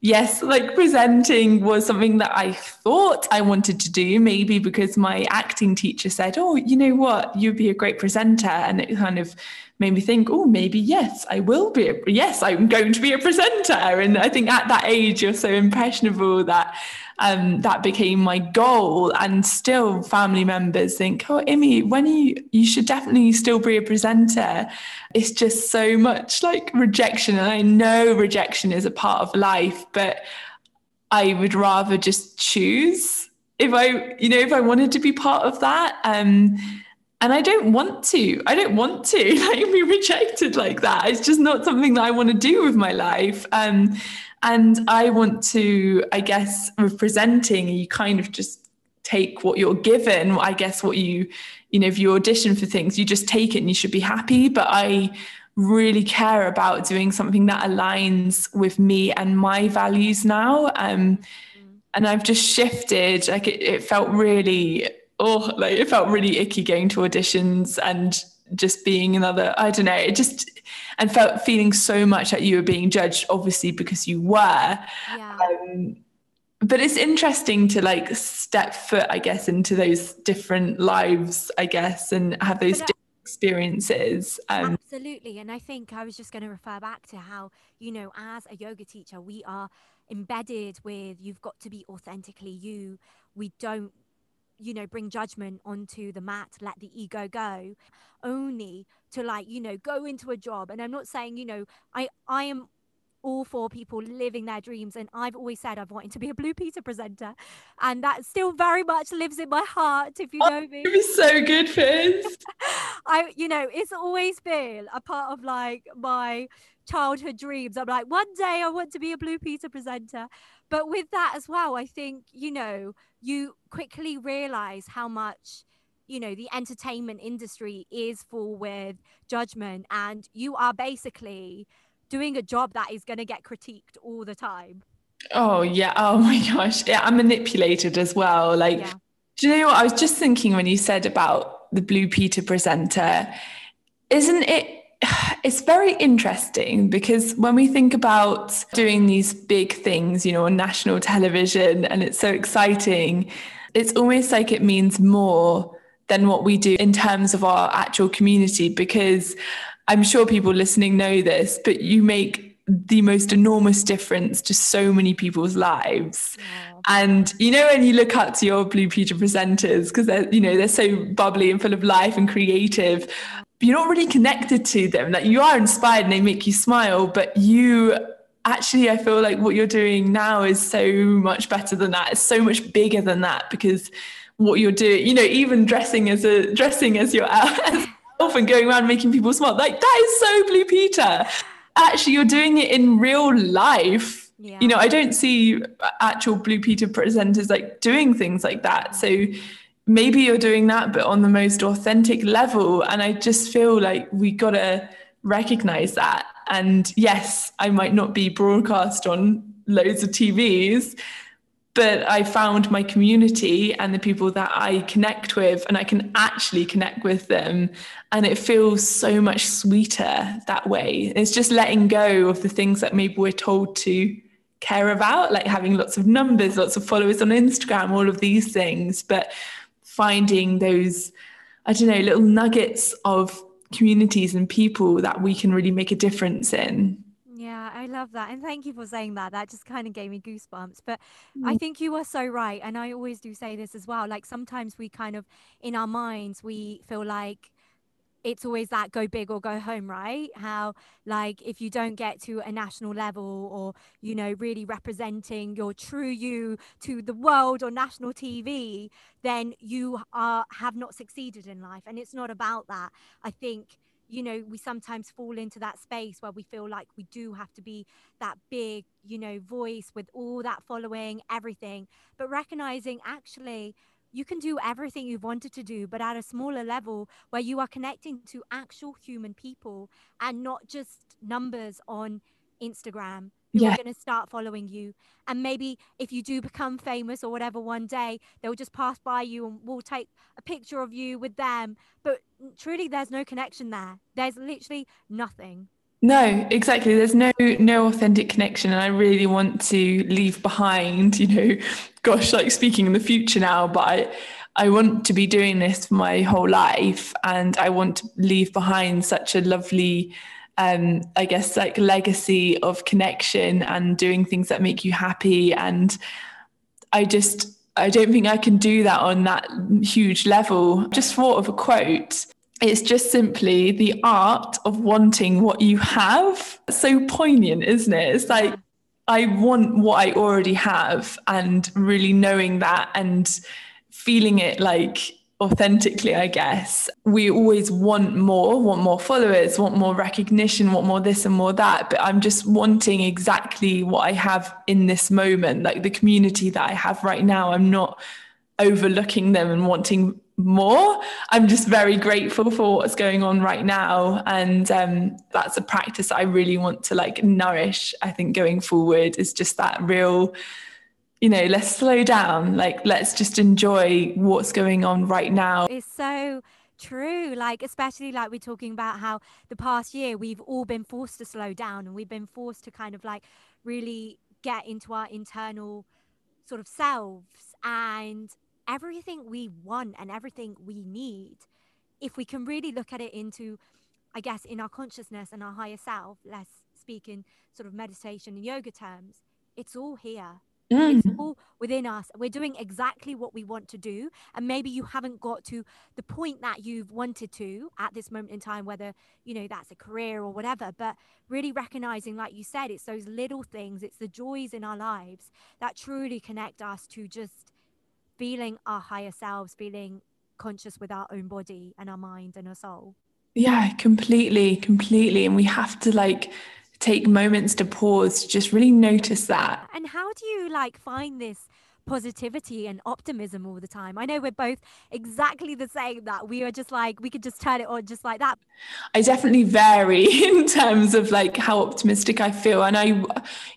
yes, like presenting was something that I thought I wanted to do, maybe because my acting teacher said, Oh, you know what, you'd be a great presenter. And it kind of made me think, Oh, maybe yes, I will be. A, yes, I'm going to be a presenter. And I think at that age, you're so impressionable that um, that became my goal. And still, family members think, "Oh, Imi, when you you should definitely still be a presenter." It's just so much like rejection, and I know rejection is a part of life, but I would rather just choose if I, you know, if I wanted to be part of that. Um, and I don't want to. I don't want to like be rejected like that. It's just not something that I want to do with my life. Um, and I want to, I guess, with presenting, you kind of just take what you're given. I guess what you, you know, if you audition for things, you just take it and you should be happy. But I really care about doing something that aligns with me and my values now. Um, and I've just shifted. Like it, it felt really, oh, like it felt really icky going to auditions and just being another. I don't know. It just and felt feeling so much that you were being judged, obviously because you were. Yeah. Um, but it's interesting to like step foot, I guess, into those different lives, I guess, and have those different experiences. Um, absolutely. And I think I was just going to refer back to how, you know, as a yoga teacher, we are embedded with you've got to be authentically you. We don't you know bring judgment onto the mat let the ego go only to like you know go into a job. And i'm not saying you know i i am all for people living their dreams. And i've always said i've wanted to be a Blue Peter presenter. And that still very much lives in my heart if you oh, know me. it be so good Fizz. i you know it's always been a part of like my childhood dreams. I'm like one day i want to be a Blue Peter presenter. But with that as well i think you know you quickly realize how much you know the entertainment industry is full with judgment and you are basically doing a job that is going to get critiqued all the time. Oh yeah. Oh my gosh. Yeah i'm manipulated as well. Like yeah. do you know what? I was just thinking when you said about the Blue Peter presenter isn't it it's very interesting because when we think about doing these big things, you know, on national television, and it's so exciting, it's almost like it means more than what we do in terms of our actual community because I'm sure people listening know this, but you make the most enormous difference to so many people's lives. And you know, when you look up to your Blue Peter presenters, because they're, you know, they're so bubbly and full of life and creative, you're not really connected to them. Like you are inspired and they make you smile, but you actually I feel like what you're doing now is so much better than that. It's so much bigger than that because what you're doing, you know, even dressing as a dressing as your elf and going around making people smile, like that is so Blue Peter. Actually, you're doing it in real life. Yeah. You know, I don't see actual Blue Peter presenters like doing things like that. So mm-hmm. Maybe you're doing that, but on the most authentic level. And I just feel like we got to recognize that. And yes, I might not be broadcast on loads of TVs, but I found my community and the people that I connect with, and I can actually connect with them. And it feels so much sweeter that way. It's just letting go of the things that maybe we're told to care about, like having lots of numbers, lots of followers on Instagram, all of these things. But finding those, I don't know, little nuggets of communities and people that we can really make a difference in. Yeah, I love that. And thank you for saying that. That just kind of gave me goosebumps. But mm. I think you are so right. And I always do say this as well. Like sometimes we kind of, in our minds, we feel like, it's always that go big or go home, right? How, like, if you don't get to a national level or, you know, really representing your true you to the world or national TV, then you are have not succeeded in life. And it's not about that. I think, you know, we sometimes fall into that space where we feel like we do have to be that big, you know, voice with all that following, everything, but recognizing actually, you can do everything you've wanted to do, but at a smaller level where you are connecting to actual human people and not just numbers on Instagram who yeah. are going to start following you. And maybe if you do become famous or whatever one day, they'll just pass by you and we'll take a picture of you with them. But truly, there's no connection there. There's literally nothing. No, exactly. There's no no authentic connection, and I really want to leave behind. You know, gosh, like speaking in the future now, but I I want to be doing this for my whole life, and I want to leave behind such a lovely, um, I guess, like legacy of connection and doing things that make you happy. And I just I don't think I can do that on that huge level. Just thought of a quote. It's just simply the art of wanting what you have. So poignant, isn't it? It's like I want what I already have and really knowing that and feeling it like authentically, I guess. We always want more, want more followers, want more recognition, want more this and more that. But I'm just wanting exactly what I have in this moment, like the community that I have right now. I'm not overlooking them and wanting more. I'm just very grateful for what's going on right now. And um, that's a practice I really want to like nourish, I think, going forward is just that real you know, let's slow down. Like, let's just enjoy what's going on right now. It's so true. Like, especially like we're talking about how the past year we've all been forced to slow down and we've been forced to kind of like really get into our internal sort of selves and everything we want and everything we need. If we can really look at it into, I guess, in our consciousness and our higher self, let's speak in sort of meditation and yoga terms, it's all here Mm. It's all within us. We're doing exactly what we want to do. And maybe you haven't got to the point that you've wanted to at this moment in time, whether, you know, that's a career or whatever. But really recognizing, like you said, it's those little things, it's the joys in our lives that truly connect us to just feeling our higher selves, feeling conscious with our own body and our mind and our soul. Yeah, completely, completely. And we have to like, take moments to pause, to just really notice that. And how do you like find this positivity and optimism all the time. I know we're both exactly the same that we are just like we could just turn it on just like that. I definitely vary in terms of like how optimistic I feel and I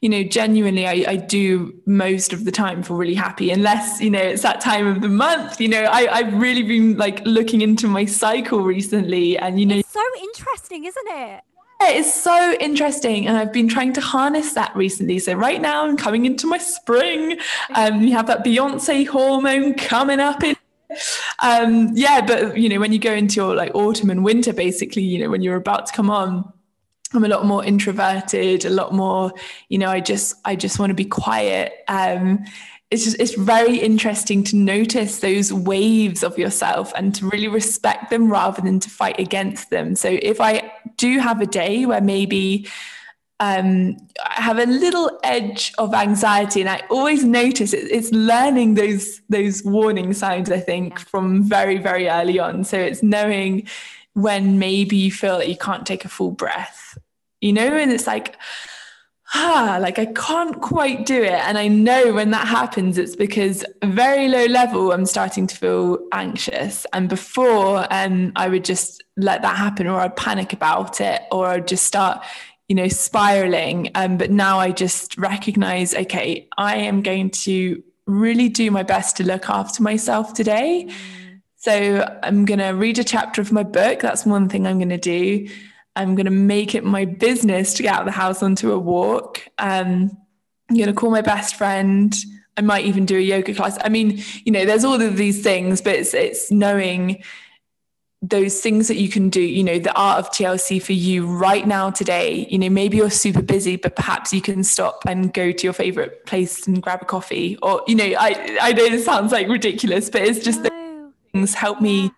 you know genuinely I, I do most of the time feel really happy unless you know it's that time of the month you know I, I've really been like looking into my cycle recently and you know it's so interesting isn't it it's so interesting. And I've been trying to harness that recently. So right now I'm coming into my spring. Um, you have that Beyonce hormone coming up in um yeah but you know when you go into your like autumn and winter basically you know when you're about to come on I'm a lot more introverted, a lot more, you know, I just I just want to be quiet. Um, it's just it's very interesting to notice those waves of yourself and to really respect them rather than to fight against them so if i do have a day where maybe um, I have a little edge of anxiety, and I always notice it, it's learning those those warning signs. I think from very very early on. So it's knowing when maybe you feel that you can't take a full breath, you know, and it's like ah, like I can't quite do it. And I know when that happens, it's because very low level, I'm starting to feel anxious. And before, um, I would just let that happen, or I'd panic about it, or I'd just start, you know, spiraling. Um, but now I just recognize, okay, I am going to really do my best to look after myself today. Mm. So I'm going to read a chapter of my book. That's one thing I'm going to do. I'm going to make it my business to get out of the house onto a walk. Um, I'm going to call my best friend. I might even do a yoga class. I mean, you know, there's all of these things, but it's it's knowing those things that you can do, you know, the art of TLC for you right now today. You know, maybe you're super busy, but perhaps you can stop and go to your favorite place and grab a coffee. Or, you know, I I know this sounds like ridiculous, but it's just no. things help me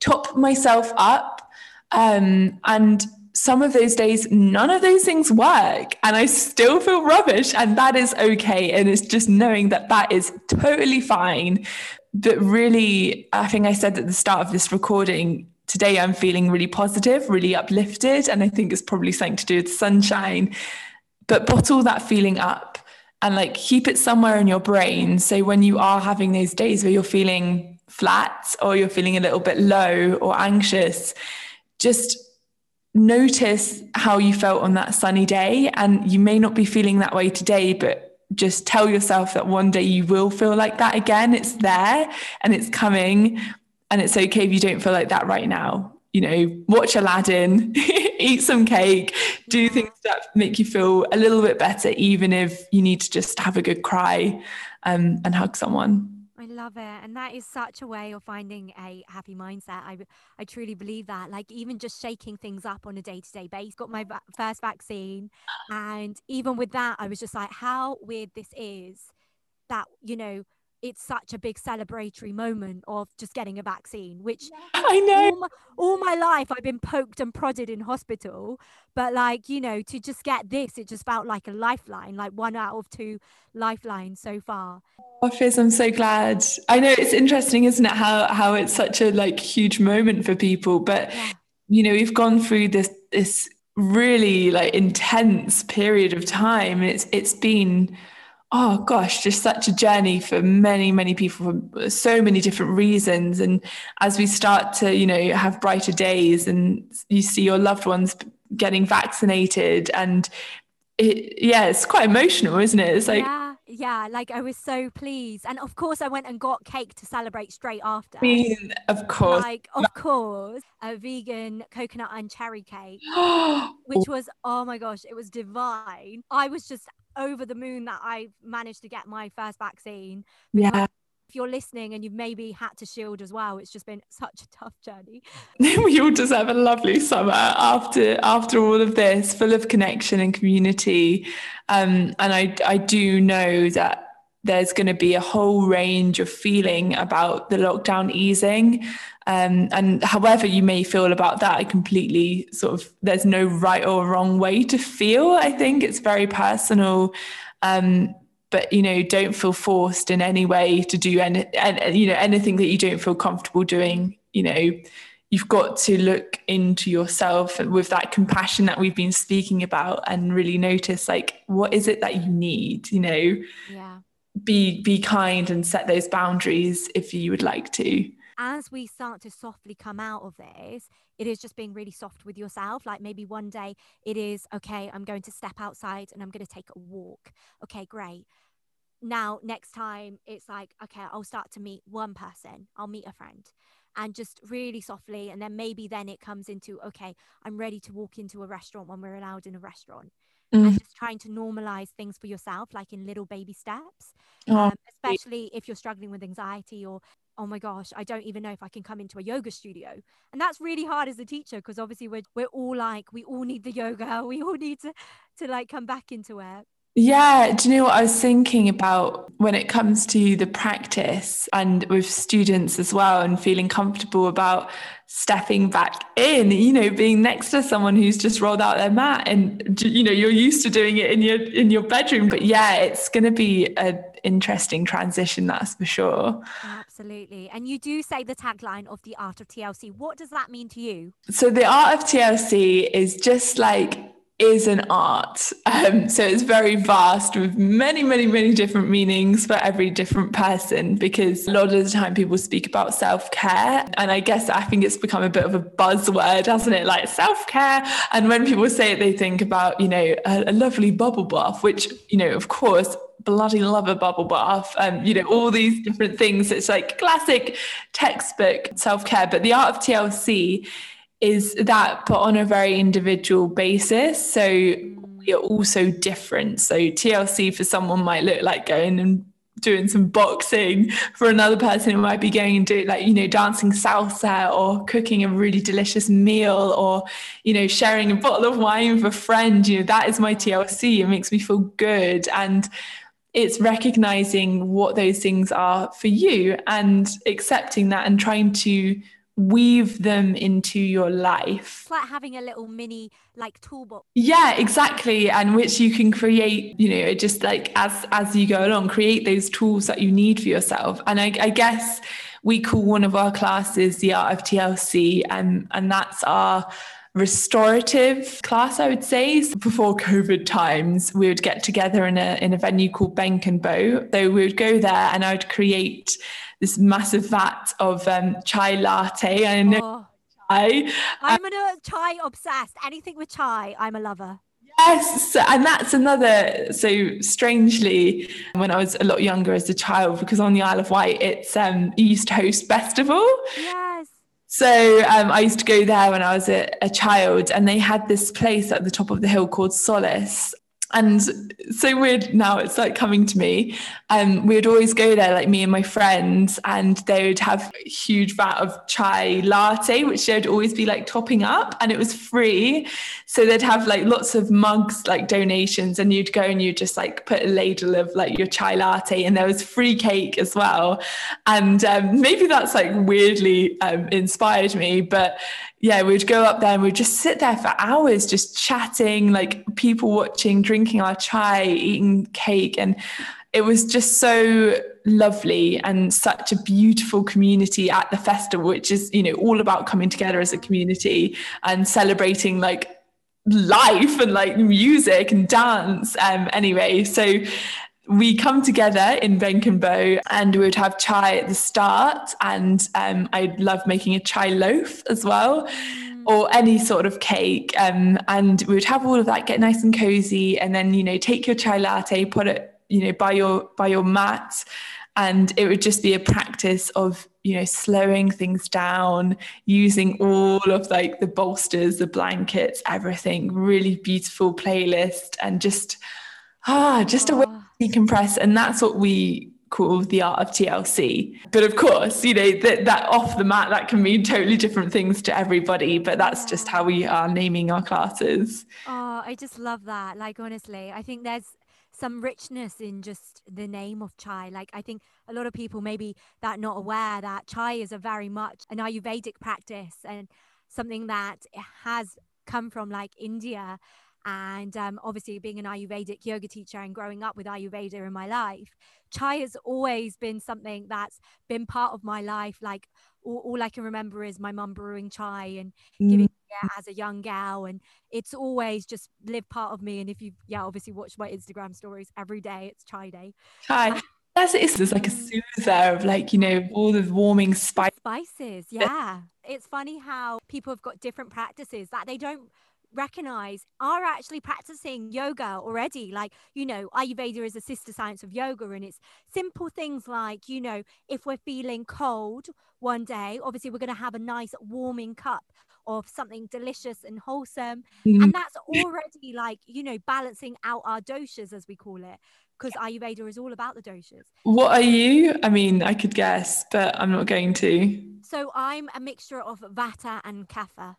top myself up. Um, and some of those days, none of those things work and I still feel rubbish. And that is okay. And it's just knowing that that is totally fine. But really, I think I said at the start of this recording, today I'm feeling really positive, really uplifted. And I think it's probably something to do with sunshine. But bottle that feeling up and like keep it somewhere in your brain. So when you are having those days where you're feeling flat or you're feeling a little bit low or anxious, just notice how you felt on that sunny day. And you may not be feeling that way today, but just tell yourself that one day you will feel like that again. It's there and it's coming. And it's okay if you don't feel like that right now. You know, watch Aladdin, eat some cake, do things that make you feel a little bit better, even if you need to just have a good cry um, and hug someone love it. And that is such a way of finding a happy mindset. I, I truly believe that. Like, even just shaking things up on a day to day basis. Got my va- first vaccine. And even with that, I was just like, how weird this is that, you know, it's such a big celebratory moment of just getting a vaccine, which I know all my, all my, life I've been poked and prodded in hospital. But like, you know, to just get this, it just felt like a lifeline, like one out of two lifelines so far. Fizz, I'm so glad. I know it's interesting, isn't it? How how it's such a like huge moment for people. But yeah. you know, we've gone through this this really like intense period of time. It's it's been oh gosh, just such a journey for many, many people for so many different reasons. And as we start to, you know, have brighter days and you see your loved ones getting vaccinated and it, yeah, it's quite emotional, isn't it? It's like, yeah, yeah, like I was so pleased. And of course, I went and got cake to celebrate straight after. I mean, of course. Like, of course, a vegan coconut and cherry cake, which was, oh my gosh, it was divine. I was just over the moon that I managed to get my first vaccine. Yeah. If you're listening and you've maybe had to shield as well, it's just been such a tough journey. we all just have a lovely summer after after all of this, full of connection and community. Um, and I I do know that there's going to be a whole range of feeling about the lockdown easing. Um, and however you may feel about that, I completely sort of, there's no right or wrong way to feel. I think it's very personal. Um, but you know, don't feel forced in any way to do any, and you know, anything that you don't feel comfortable doing. You know, you've got to look into yourself with that compassion that we've been speaking about, and really notice like what is it that you need. You know, yeah be be kind and set those boundaries if you would like to as we start to softly come out of this, it is just being really soft with yourself. Like maybe one day it is, okay, I'm going to step outside and I'm going to take a walk. Okay, great. Now, next time it's like, okay, I'll start to meet one person, I'll meet a friend and just really softly. And then maybe then it comes into, okay, I'm ready to walk into a restaurant when we're allowed in a restaurant mm. and just trying to normalize things for yourself, like in little baby steps, oh. um, especially if you're struggling with anxiety or oh my gosh, I don't even know if I can come into a yoga studio. And that's really hard as a teacher because obviously we're we're all like we all need the yoga. We all need to to like come back into it. Yeah, do you know what I was thinking about when it comes to the practice and with students as well and feeling comfortable about stepping back in, you know, being next to someone who's just rolled out their mat and you know, you're used to doing it in your in your bedroom, but yeah, it's going to be an interesting transition that's for sure. Absolutely. And you do say the tagline of the art of TLC. What does that mean to you? So the art of TLC is just like is an art. Um, so it's very vast with many, many, many different meanings for every different person because a lot of the time people speak about self care. And I guess I think it's become a bit of a buzzword, hasn't it? Like self care. And when people say it, they think about, you know, a, a lovely bubble bath, which, you know, of course, bloody love a bubble bath um, you know all these different things it's like classic textbook self-care but the art of TLC is that but on a very individual basis. So we are all so different. So TLC for someone might look like going and doing some boxing. For another person, it might be going and doing like, you know, dancing salsa or cooking a really delicious meal or, you know, sharing a bottle of wine with a friend. You know, that is my TLC. It makes me feel good. And it's recognizing what those things are for you and accepting that and trying to weave them into your life. It's like having a little mini like toolbox. Yeah, exactly. And which you can create, you know, just like as as you go along, create those tools that you need for yourself. And I, I guess we call one of our classes the art of TLC, and um, and that's our restorative class, I would say. Before COVID times, we would get together in a in a venue called Bank and Bow. So we would go there and I would create this massive vat of um, chai latte. I know oh, chai. I'm a chai obsessed. Anything with chai, I'm a lover. Yes, and that's another. So strangely, when I was a lot younger as a child, because on the Isle of Wight, it's um, used to host festival. Yes. So um, I used to go there when I was a, a child, and they had this place at the top of the hill called Solace, and so weird now it's like coming to me. Um we would always go there like me and my friends and they would have a huge vat of chai latte which they'd always be like topping up and it was free. So they'd have like lots of mugs like donations and you'd go and you'd just like put a ladle of like your chai latte and there was free cake as well. And um, maybe that's like weirdly um, inspired me but yeah, we'd go up there and we'd just sit there for hours, just chatting, like people watching, drinking our chai, eating cake. And it was just so lovely and such a beautiful community at the festival, which is, you know, all about coming together as a community and celebrating like life and like music and dance. Um, anyway, so we come together in Benkenbo and we would have chai at the start. And um, I love making a chai loaf as well, mm. or any sort of cake. Um, and we would have all of that, get nice and cozy, and then you know take your chai latte, put it you know by your by your mat, and it would just be a practice of you know slowing things down using all of like the bolsters the blankets everything really beautiful playlist and just ah just a way decompress. And that's what we call the art of TLC. But of course, you know, that, that off the mat, that can mean totally different things to everybody. But that's just how we are naming our classes. Oh, I just love that. Like, honestly, I think there's some richness in just the name of chai. Like, I think a lot of people maybe that not aware that chai is a very much an Ayurvedic practice and something that has come from like India and um, obviously, being an Ayurvedic yoga teacher and growing up with Ayurveda in my life, chai has always been something that's been part of my life. Like, all, all I can remember is my mum brewing chai and giving mm. it as a young gal. And it's always just lived part of me. And if you, yeah, obviously watch my Instagram stories every day, it's chai day. Chai. That's it. There's like a soother of like, you know, all the warming spice. Spices. Yeah. It's funny how people have got different practices that they don't recognize are actually practicing yoga already. Like, you know, Ayurveda is a sister science of yoga, and it's simple things like, you know, if we're feeling cold one day, obviously we're going to have a nice warming cup of something delicious and wholesome. Mm-hmm. And that's already like, you know, balancing out our doshas, as we call it. Because Ayurveda is all about the doshas. What are you? I mean, I could guess, but I'm not going to. So I'm a mixture of Vata and Kapha.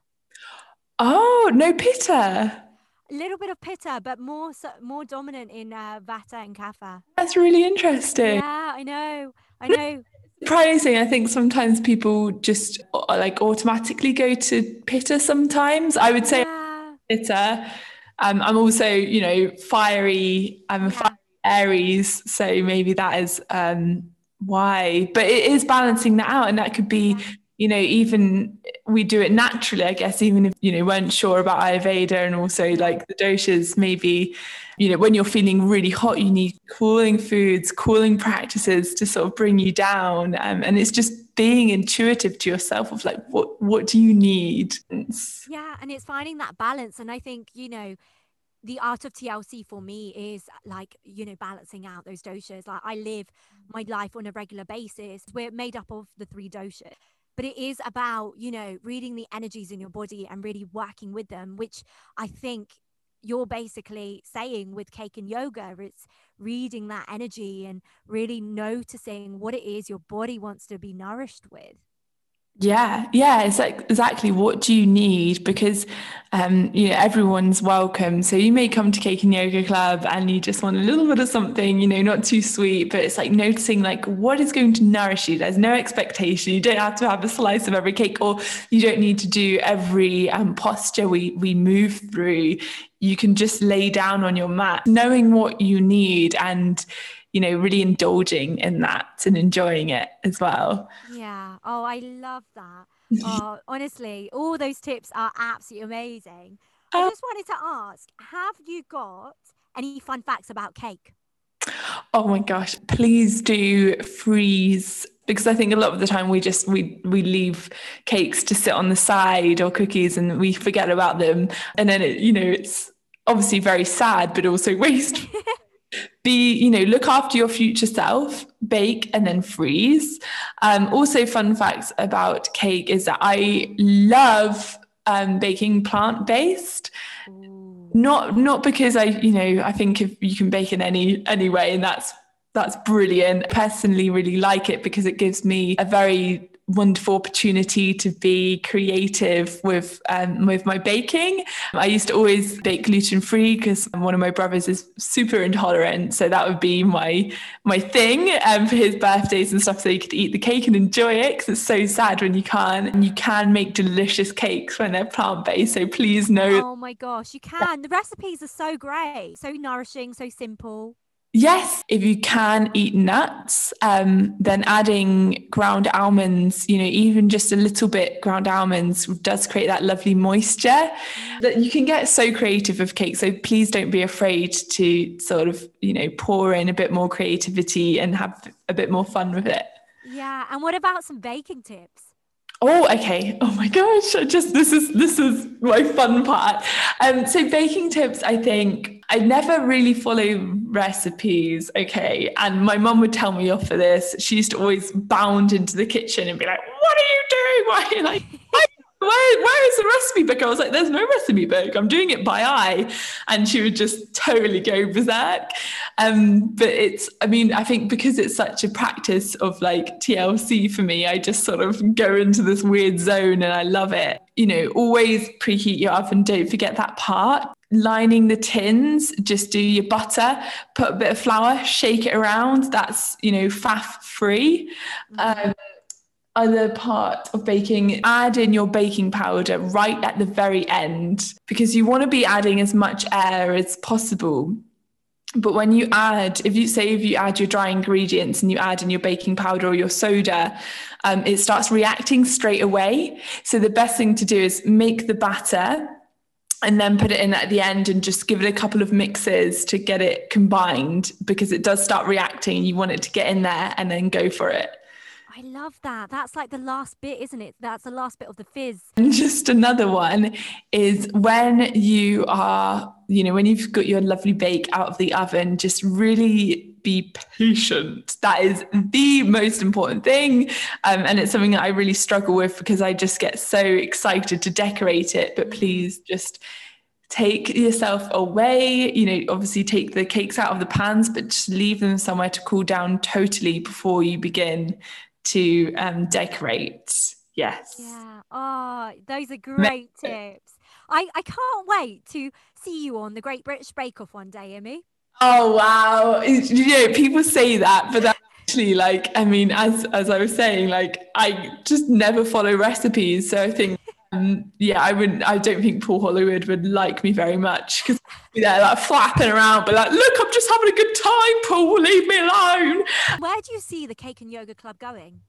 Oh, no pitta. A little bit of pitta, but more more dominant in uh, Vata and Kapha. That's really interesting. Yeah, I know. I know. Surprising. I think sometimes people just uh, like automatically go to pitta. Sometimes I would say yeah. pitta. Um, I'm also, you know, fiery. I'm a yeah. fiery Aries, so maybe that is um, why. But it is balancing that out, and that could be you know, even we do it naturally, I guess, even if, you know, weren't sure about Ayurveda and also like the doshas, maybe, you know, when you're feeling really hot, you need cooling foods, cooling practices to sort of bring you down. Um, and it's just being intuitive to yourself of like, what, what do you need? Yeah. And it's finding that balance. And I think, you know, the art of TLC for me is like, you know, balancing out those doshas. Like I live my life on a regular basis. We're made up of the three doshas but it is about you know reading the energies in your body and really working with them which i think you're basically saying with cake and yoga it's reading that energy and really noticing what it is your body wants to be nourished with yeah, yeah, it's like exactly what do you need because um, you know everyone's welcome. So you may come to Cake and Yoga Club and you just want a little bit of something, you know, not too sweet, but it's like noticing like what is going to nourish you. There's no expectation. You don't have to have a slice of every cake, or you don't need to do every um, posture we we move through. You can just lay down on your mat, knowing what you need and you know, really indulging in that and enjoying it as well. Yeah. Oh, I love that. Oh, honestly, all those tips are absolutely amazing. I uh, just wanted to ask have you got any fun facts about cake? Oh my gosh, please do freeze because I think a lot of the time we just we we leave cakes to sit on the side or cookies and we forget about them and then it you know it's obviously very sad but also wasteful be you know look after your future self bake and then freeze. Um, also fun facts about cake is that i love um, baking plant-based. Not not because I, you know, I think if you can bake in any any way, and that's that's brilliant. I personally, really like it because it gives me a very wonderful opportunity to be creative with um, with my baking. I used to always bake gluten free because one of my brothers is super intolerant, so that would be my my thing um, for his birthdays and stuff. So he could eat the cake and enjoy it because it's so sad when you can't. And you can make delicious cakes when they're plant based. So please know. Oh my gosh, you can. The recipes are so great, so nourishing, so simple. Yes, if you can eat nuts, um, then adding ground almonds, you know, even just a little bit ground almonds does create that lovely moisture that you can get so creative with cake. So please don't be afraid to sort of, you know, pour in a bit more creativity and have a bit more fun with it. Yeah. And what about some baking tips? Oh, okay. Oh my gosh. I just this is this is my fun part. Um, so baking tips, I think I never really follow recipes. Okay. And my mum would tell me off for this. She used to always bound into the kitchen and be like, What are you doing? Why are you like where, where is the recipe book? I was like, there's no recipe book. I'm doing it by eye. And she would just totally go berserk. Um, but it's, I mean, I think because it's such a practice of like TLC for me, I just sort of go into this weird zone and I love it. You know, always preheat your oven. Don't forget that part lining the tins just do your butter put a bit of flour shake it around that's you know faff free mm-hmm. um, other part of baking, add in your baking powder right at the very end because you want to be adding as much air as possible. But when you add, if you say if you add your dry ingredients and you add in your baking powder or your soda, um, it starts reacting straight away. So the best thing to do is make the batter and then put it in at the end and just give it a couple of mixes to get it combined because it does start reacting. You want it to get in there and then go for it. I love that. That's like the last bit, isn't it? That's the last bit of the fizz. And just another one is when you are, you know, when you've got your lovely bake out of the oven, just really be patient. That is the most important thing. Um, and it's something that I really struggle with because I just get so excited to decorate it. But please just take yourself away you know obviously take the cakes out of the pans but just leave them somewhere to cool down totally before you begin to um, decorate. Yes. Yeah. Oh, those are great tips. I, I can't wait to see you on the Great British Bake Off one day, Imi. Oh wow! You know, people say that, but that actually, like, I mean, as as I was saying, like, I just never follow recipes, so I think um, yeah, I wouldn't. I don't think Paul Hollywood would like me very much because they're like flapping around, but like, look, I'm just having a good time, Paul. Leave me alone. Where do you see the Cake and Yoga Club going?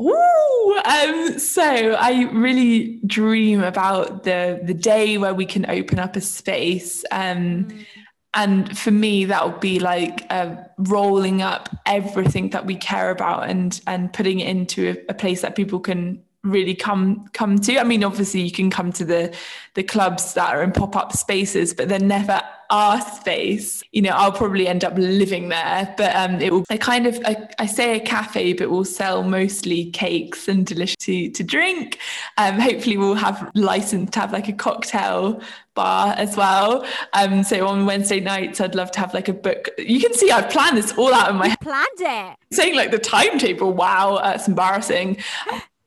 Ooh, um, so I really dream about the the day where we can open up a space. Um, mm. And for me, that would be like uh, rolling up everything that we care about and and putting it into a, a place that people can really come come to. I mean, obviously you can come to the the clubs that are in pop-up spaces, but they're never our space. You know, I'll probably end up living there, but um, it will a kind of a, I say a cafe, but we'll sell mostly cakes and delicious to, to drink. Um, hopefully we'll have license to have like a cocktail bar as well. Um, so on Wednesday nights, I'd love to have like a book. You can see I've planned this all out in my head. Planned it. Saying like the timetable. Wow, that's embarrassing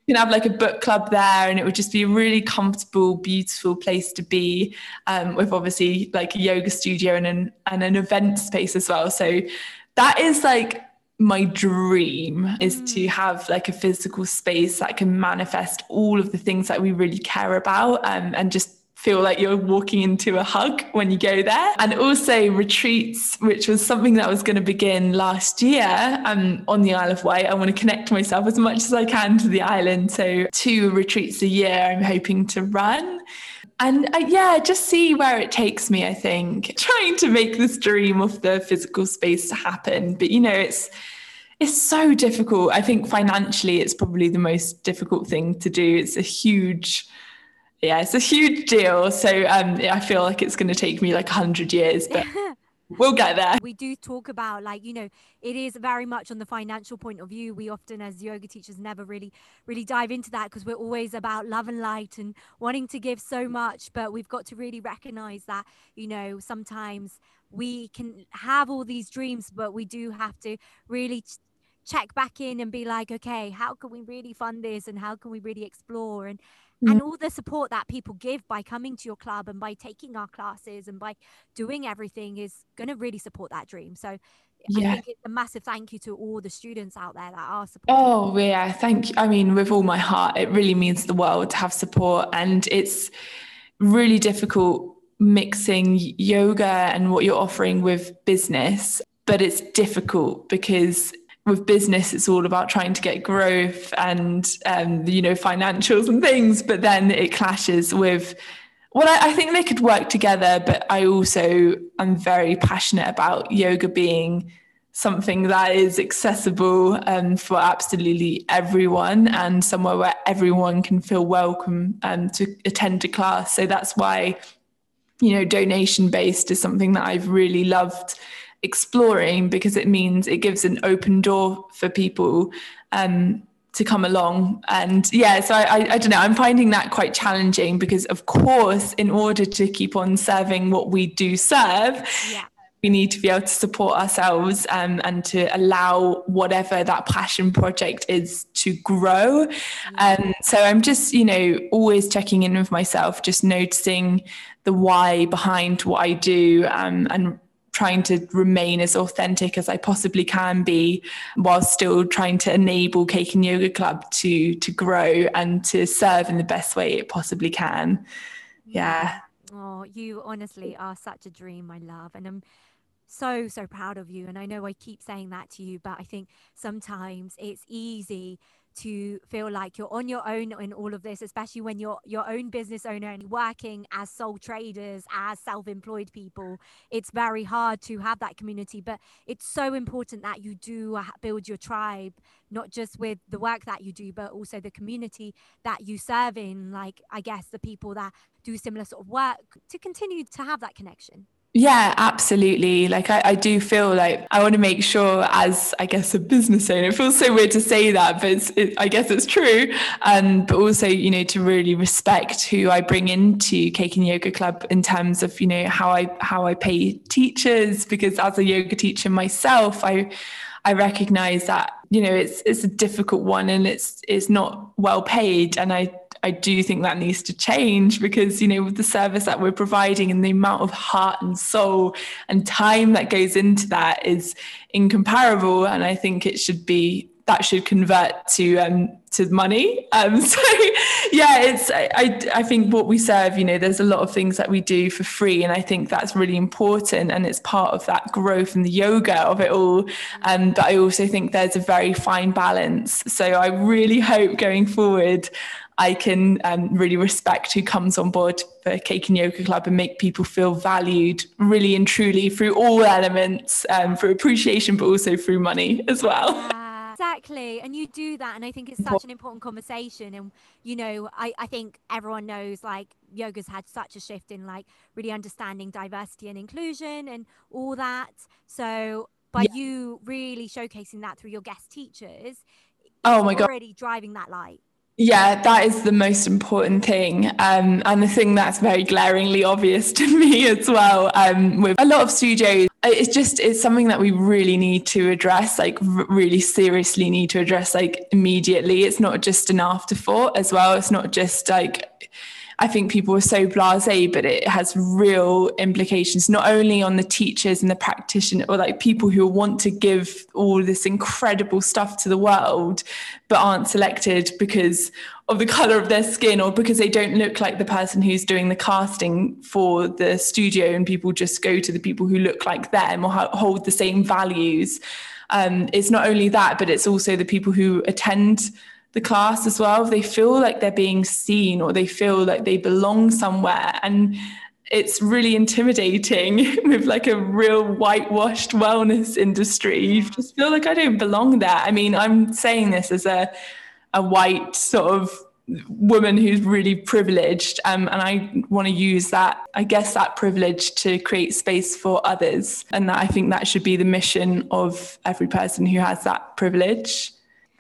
can have like a book club there and it would just be a really comfortable beautiful place to be um, with obviously like a yoga studio and an, and an event space as well so that is like my dream is to mm. have like a physical space that can manifest all of the things that we really care about um, and just feel like you're walking into a hug when you go there. And also retreats, which was something that was going to begin last year um, on the Isle of Wight. I want to connect myself as much as I can to the island. So, two retreats a year I'm hoping to run. And uh, yeah, just see where it takes me, I think. Trying to make this dream of the physical space to happen. But, you know, it's, it's so difficult. I think financially, it's probably the most difficult thing to do. It's a huge yeah, it's a huge deal. So um, I feel like it's going to take me like 100 years, but we'll get there. We do talk about like, you know, it is very much on the financial point of view. We often as yoga teachers never really really dive into that because we're always about love and light and wanting to give so much, but we've got to really recognize that, you know, sometimes we can have all these dreams, but we do have to really check back in and be like, okay, how can we really fund this and how can we really explore and mm. and all the support that people give by coming to your club and by taking our classes and by doing everything is going to really support that dream. So yeah. I think it's a massive thank you to all the students out there that are supporting. Oh yeah, thank you. I mean, with all my heart, it really means the world to have support, and it's really difficult mixing yoga and what you're offering with business. But it's difficult because with business it's all about trying to get growth and um, you know financials and things but then it clashes with well I, I, think they could work together but i also am very passionate about yoga being something that is accessible um, for absolutely everyone and somewhere where everyone can feel welcome um, to attend a class. So that's why you know donation based is something that i've really loved exploring because it means it gives an open door for people um, to come along. And yeah, so I, I, I, don't know, I'm finding that quite challenging because, of course, in order to keep on serving what we do serve, yeah. we need to be able to support ourselves um, and to allow whatever that passion project is to grow. And um, so I'm just, you know, always checking in with myself, just noticing the why behind what I do um, and trying to remain as authentic as I possibly can be while still trying to enable Cake and Yoga Club to to grow and to serve in the best way it possibly can. Yeah. Oh, you honestly are such a dream, my love. And I'm so, so proud of you. And I know I keep saying that to you, but I think sometimes it's easy to feel like you're on your own in all of this, especially when you're your own business owner and working as sole traders, as self-employed people. It's very hard to have that community, but it's so important that you do uh, build your tribe, not just with the work that you do, but also the community that you serve in. Like I guess the people that do similar sort of work to continue to have that connection. Yeah, absolutely. Like I, I do feel like I want to make sure as I guess a business owner, it feels so weird to say that, but it's, it, I guess it's true. Um, but also, you know, to really respect who I bring into Cake and Yoga Club in terms of, you know, how I, how I pay teachers, because as a yoga teacher myself, I, I recognize that, you know, it's, it's a difficult one and it's, it's not well paid. And I I do think that needs to change because, you know, with the service that we're providing and the amount of heart and soul and time that goes into that is incomparable. And I think it should be that should convert to um, to money. Um, so yeah, it's I I think what we serve, you know, there's a lot of things that we do for free, and I think that's really important, and it's part of that growth and the yoga of it all. Um, but I also think there's a very fine balance. So I really hope going forward, I can um, really respect who comes on board for Cake and Yoga Club and make people feel valued really and truly through all elements, um, through appreciation, but also through money as well. Yeah, exactly. And you do that. And I think it's such an important conversation. And, you know, I, I think everyone knows like yoga's had such a shift in like really understanding diversity and inclusion and all that. So by yeah. you really showcasing that through your guest teachers, oh my god already driving that light yeah, that is the most important thing. Um, and the thing that's very glaringly obvious to me as well. Um, with a lot of studios, it's just it's something that we really need to address, like really seriously need to address, like immediately. It's not just an afterthought as well. It's not just like I think people are so blasé, but it has real implications, not only on the teachers and the practitioner or like people who want to give all this incredible stuff to the world, but aren't selected because of the color of their skin or because they don't look like the person who's doing the casting for the studio and people just go to the people who look like them or hold the same values. Um, it's not only that, but it's also the people who attend the class as well. They feel like they're being seen or they feel like they belong somewhere. And it's really intimidating with like a real whitewashed wellness industry. You just feel like I don't belong there. I mean, I'm saying this as a a white sort of woman who's really privileged um, and i want to use that i guess that privilege to create space for others and that i think that should be the mission of every person who has that privilege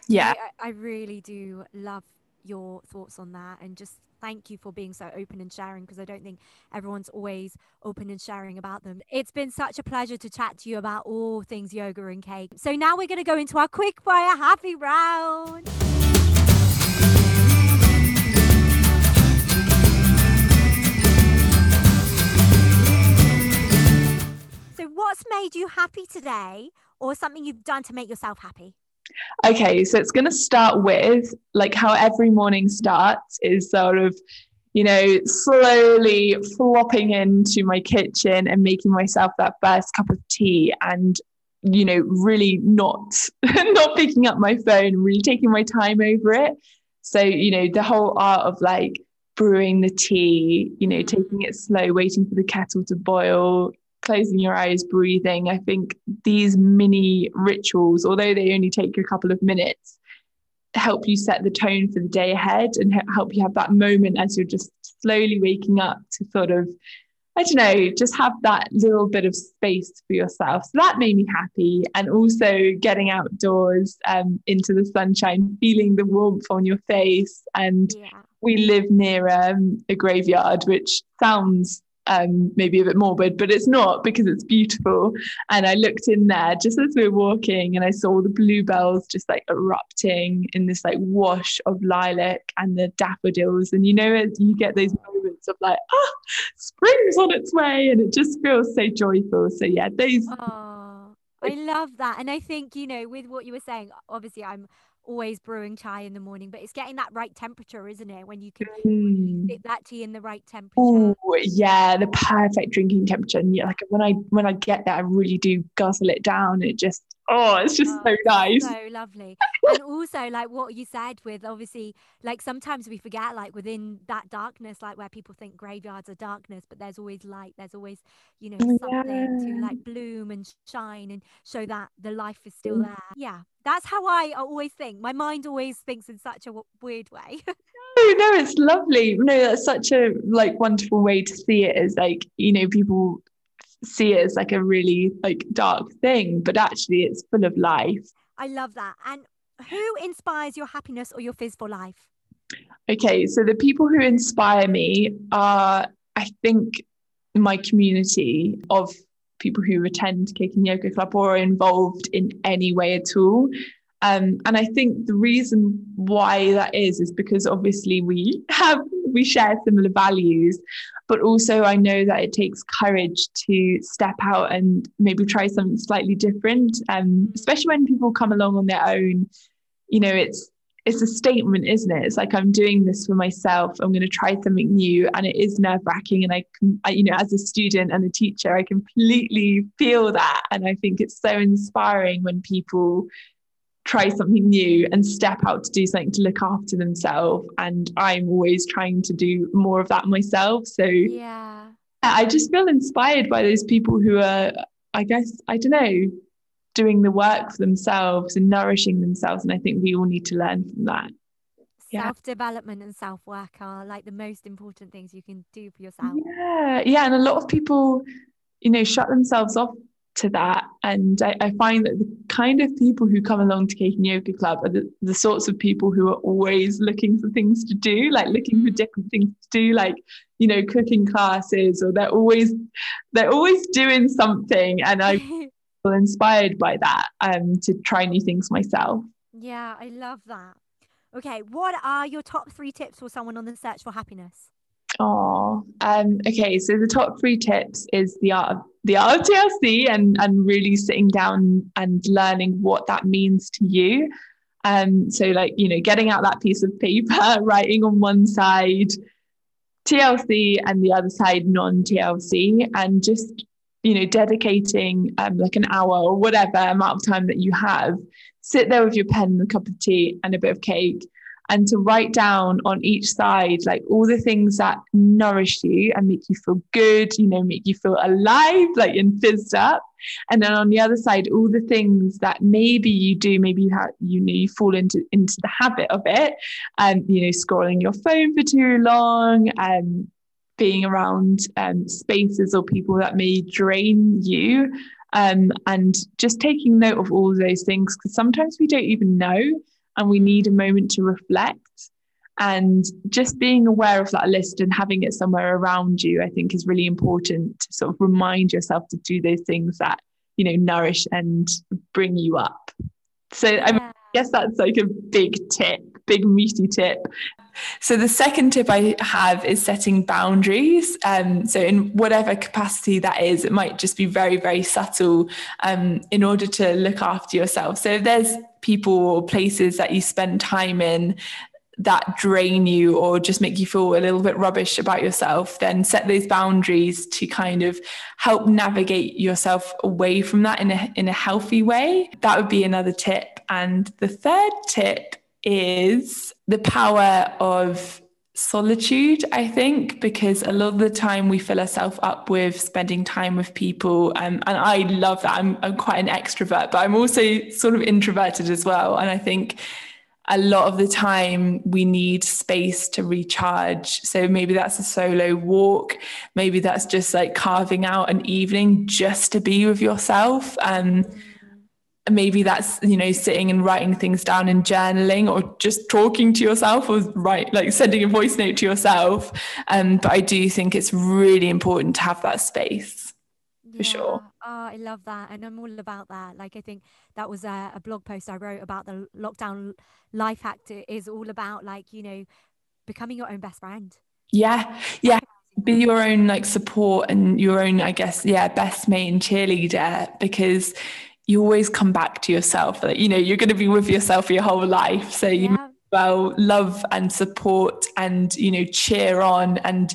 yeah I, I really do love your thoughts on that and just thank you for being so open and sharing because I don't think everyone's always open and sharing about them. It's been such a pleasure to chat to you about all things yoga and cake. So now we're going to go into our quick fire happy round. So, what's made you happy today, or something you've done to make yourself happy? Okay, so it's going to start with like how every morning starts is sort of, you know, slowly flopping into my kitchen and making myself that first cup of tea and you know really not not picking up my phone really taking my time over it. So you know the whole art of like brewing the tea you know taking it slow waiting for the kettle to boil closing your eyes, breathing. I think these mini rituals, although they only take you a couple of minutes, help you set the tone for the day ahead and help you have that moment as you're just slowly waking up to sort of, I don't know, just have that little bit of space for yourself. So that made me happy. And also getting outdoors um, into the sunshine, feeling the warmth on your face. And yeah. we live near um, a graveyard, which sounds um, maybe a bit morbid, but it's not because it's beautiful. And I looked in there just as we were walking and I saw the bluebells just like erupting in this like wash of lilac and the daffodils. And you know, you get those moments of like, ah, spring's on its way. And it just feels so joyful. So, yeah, those. Oh, I love that. And I think, you know, with what you were saying, obviously, I'm always brewing chai in the morning, but it's getting that right temperature, isn't it? When you can mm. that tea in the right temperature. Oh yeah, the perfect drinking temperature. And yeah, like when I when I get that, I really do guzzle it down. It just oh, it's just oh, so nice. So lovely. and also like what you said with obviously like sometimes we forget like within that darkness, like where people think graveyards are darkness, but there's always light. There's always, you know, something yeah. to like bloom and shine and show that the life is still mm. there. Yeah. That's how I always think. My mind always thinks in such a weird way. no, no, it's lovely. No, that's such a like wonderful way to see it. Is like you know people see it as like a really like dark thing, but actually it's full of life. I love that. And who inspires your happiness or your fizz for life? Okay, so the people who inspire me are, I think, my community of people who attend Cake and Yoga Club or are involved in any way at all. Um, and I think the reason why that is is because obviously we have we share similar values, but also I know that it takes courage to step out and maybe try something slightly different. Um, especially when people come along on their own, you know, it's it's a statement, isn't it? It's like I'm doing this for myself. I'm going to try something new, and it is nerve wracking. And I, I, you know, as a student and a teacher, I completely feel that, and I think it's so inspiring when people try something new and step out to do something to look after themselves. And I'm always trying to do more of that myself. So yeah, I just feel inspired by those people who are, I guess, I don't know, doing the work for themselves and nourishing themselves. And I think we all need to learn from that. Self development and self work are like the most important things you can do for yourself. Yeah. Yeah. And a lot of people, you know, shut themselves off to that. And I, I, find that the kind of people who come along to Cake and Yoga Club are the, the sorts of people who are always looking for things to do, like looking for mm. different things to do, like, you know, cooking classes, or they're always they're always doing something. And I feel inspired by that um to try new things myself. Yeah, I love that. Okay, what are your top three tips for someone on the search for happiness? Oh, um, okay. So the top three tips is the art of the art of TLC and and really sitting down and learning what that means to you. Um, so like you know, getting out that piece of paper, writing on one side TLC and the other side non-TLC, and just you know, dedicating um, like an hour or whatever amount of time that you have. Sit there with your pen and a cup of tea and a bit of cake and to write down on each side like all the things that nourish you and make you feel good, you know, make you feel alive, like and fizzed up. And then on the other side, all the things that maybe you do, maybe you have, you know, you fall into into the habit of it, and um, you know, scrolling your phone for too long, and um, being around um, spaces or people that may drain you. Um, and just taking note of all those things because sometimes we don't even know and we need a moment to reflect. And just being aware of that list and having it somewhere around you, I think, is really important to sort of remind yourself to do those things that, you know, nourish and bring you up. So. I guess that's like a big tip, big meaty tip. So the second tip I have is setting boundaries. Um, so in whatever capacity that is, it might just be very, very subtle um, in order to look after yourself. So if there's people or places that you spend time in that drain you or just make you feel a little bit rubbish about yourself, then set those boundaries to kind of help navigate yourself away from that in a in a healthy way. That would be another tip. And the third tip is the power of solitude, I think, because a lot of the time we fill ourselves up with spending time with people. Um, and I love that. I'm, I'm quite an extrovert, but I'm also sort of introverted as well. And I think a lot of the time we need space to recharge. So maybe that's a solo walk. Maybe that's just like carving out an evening just to be with yourself. Um, maybe that's you know sitting and writing things down and journaling or just talking to yourself or write like sending a voice note to yourself. Um, but i do think it's really important to have that space for yeah. sure. Oh i love that and i'm all about that. Like i think that was a, a blog post i wrote about the lockdown life hack is all about like you know becoming your own best friend. Yeah yeah. Be your own like support and your own i guess yeah best mate and cheerleader because you always come back to yourself. Like, you know, you're going to be with yourself your whole life. So you yeah. well love and support and, you know, cheer on and,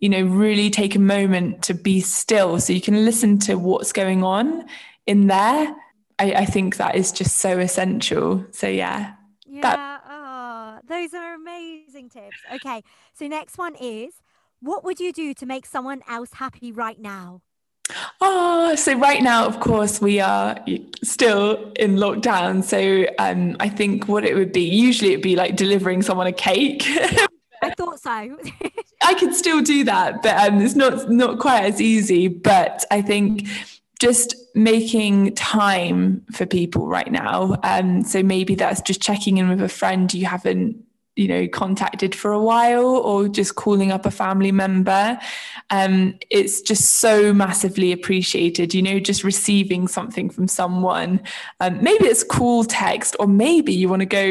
you know, really take a moment to be still so you can listen to what's going on in there. I, I think that is just so essential. So yeah. Yeah. That- oh, those are amazing tips. Okay. So next one is what would you do to make someone else happy right now? Oh, so right now, of course, we are still in lockdown. So um, I think what it would be, usually it'd be like delivering someone a cake. I thought so. I could still do that, but um, it's not not quite as easy. But I think just making time for people right now. Um, so maybe that's just checking in with a friend you haven't you know contacted for a while or just calling up a family member um, it's just so massively appreciated you know just receiving something from someone. Um, maybe it's cool text or maybe you want to go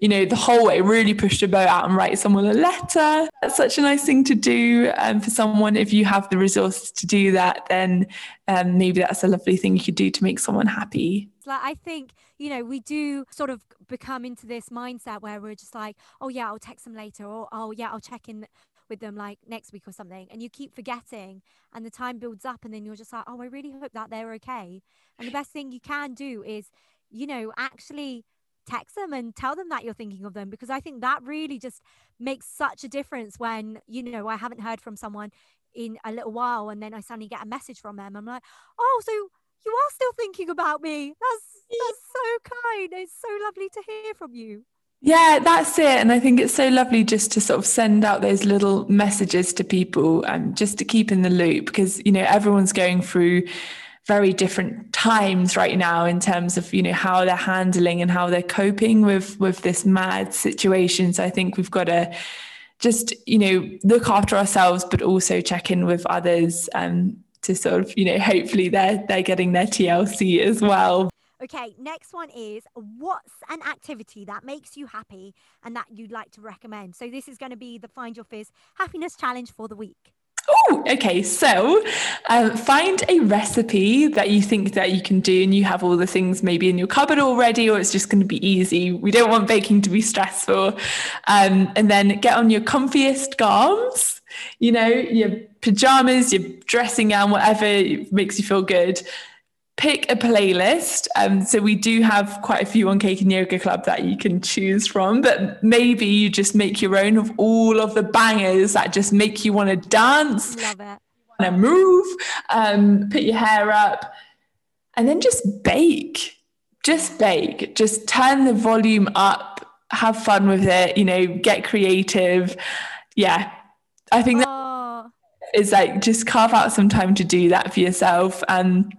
you know the whole way really push the boat out and write someone a letter. That's such a nice thing to do um, for someone. If you have the resources to do that then um, maybe that's a lovely thing you could do to make someone happy. Like I think, you know, we do sort of become into this mindset where we're just like, oh yeah, I'll text them later or oh yeah, I'll check in with them like next week or something and you keep forgetting and the time builds up and then you're just like oh i really hope that they're okay and the best thing you can do is you know actually text them and tell them that you're thinking of them because i think that really just makes such a difference when you know i haven't heard from someone in a little while and then i suddenly get a message from them i'm like oh so you are still thinking about me. That's that's so kind. It's so lovely to hear from you. Yeah, that's it. And I think it's so lovely just to sort of send out those little messages to people and um, just to keep in the loop because, you know, everyone's going through very different times right now in terms of, you know, how they're handling and how they're coping with with this mad situation. So I think we've got to just, you know, look after ourselves, but also check in with others um, to sort of, you know, hopefully they're they're getting their TLC as well. Okay, next one is what's an activity that makes you happy and that you'd like to recommend? So this is going to be the Find Your Fizz happiness challenge for the week. Oh, okay. So um, find a recipe that you think that you can do and you have all the things maybe in your cupboard already, or it's just going to be easy. We don't want baking to be stressful. Um, and then get on your comfiest garms, you know, your pajamas, your dressing gown, whatever makes you feel good. pick a playlist. Um, so we do have quite a few on Cake and Yoga Club that you can choose from, but maybe you just make your own of all of the bangers that just make you want to dance, want to move, um, put your hair up, and then just bake. Just bake. Just turn the volume up, have fun with it, you know, get creative. Yeah. I think that Oh, is like just carve out some time to do that for yourself and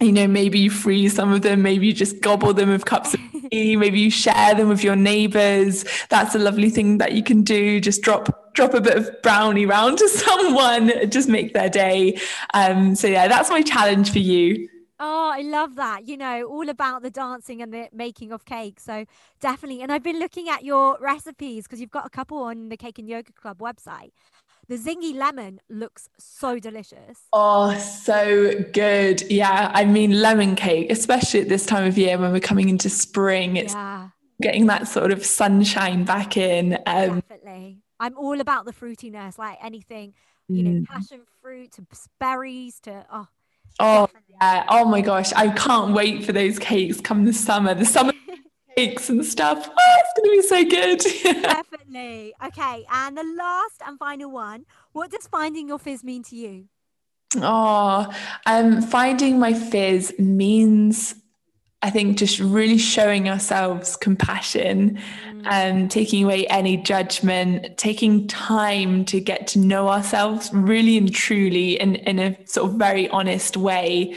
you know maybe you freeze some of them maybe you just gobble them with cups of tea maybe you share them with your neighbors that's a lovely thing that you can do just drop drop a bit of brownie round to someone just make their day um so yeah that's my challenge for you Oh, I love that. You know, all about the dancing and the making of cake. So definitely. And I've been looking at your recipes because you've got a couple on the Cake and Yoga Club website. The zingy lemon looks so delicious. Oh, so good. Yeah. I mean, lemon cake, especially at this time of year when we're coming into spring, it's Yeah, getting that sort of sunshine back in. Um, definitely. I'm all about the fruitiness, like anything, you know, mm. passion fruit to berries to, oh, Oh, yeah. Oh my gosh. I can't wait for those cakes come the summer, the summer cakes and stuff. Oh, it's going to be so good. Definitely. Okay. And the last and final one what does finding your fizz mean to you? oh, um, finding my fizz means, I think, just really showing ourselves compassion and taking away any judgment, taking time to get to know ourselves really and truly in, in a sort of very honest way.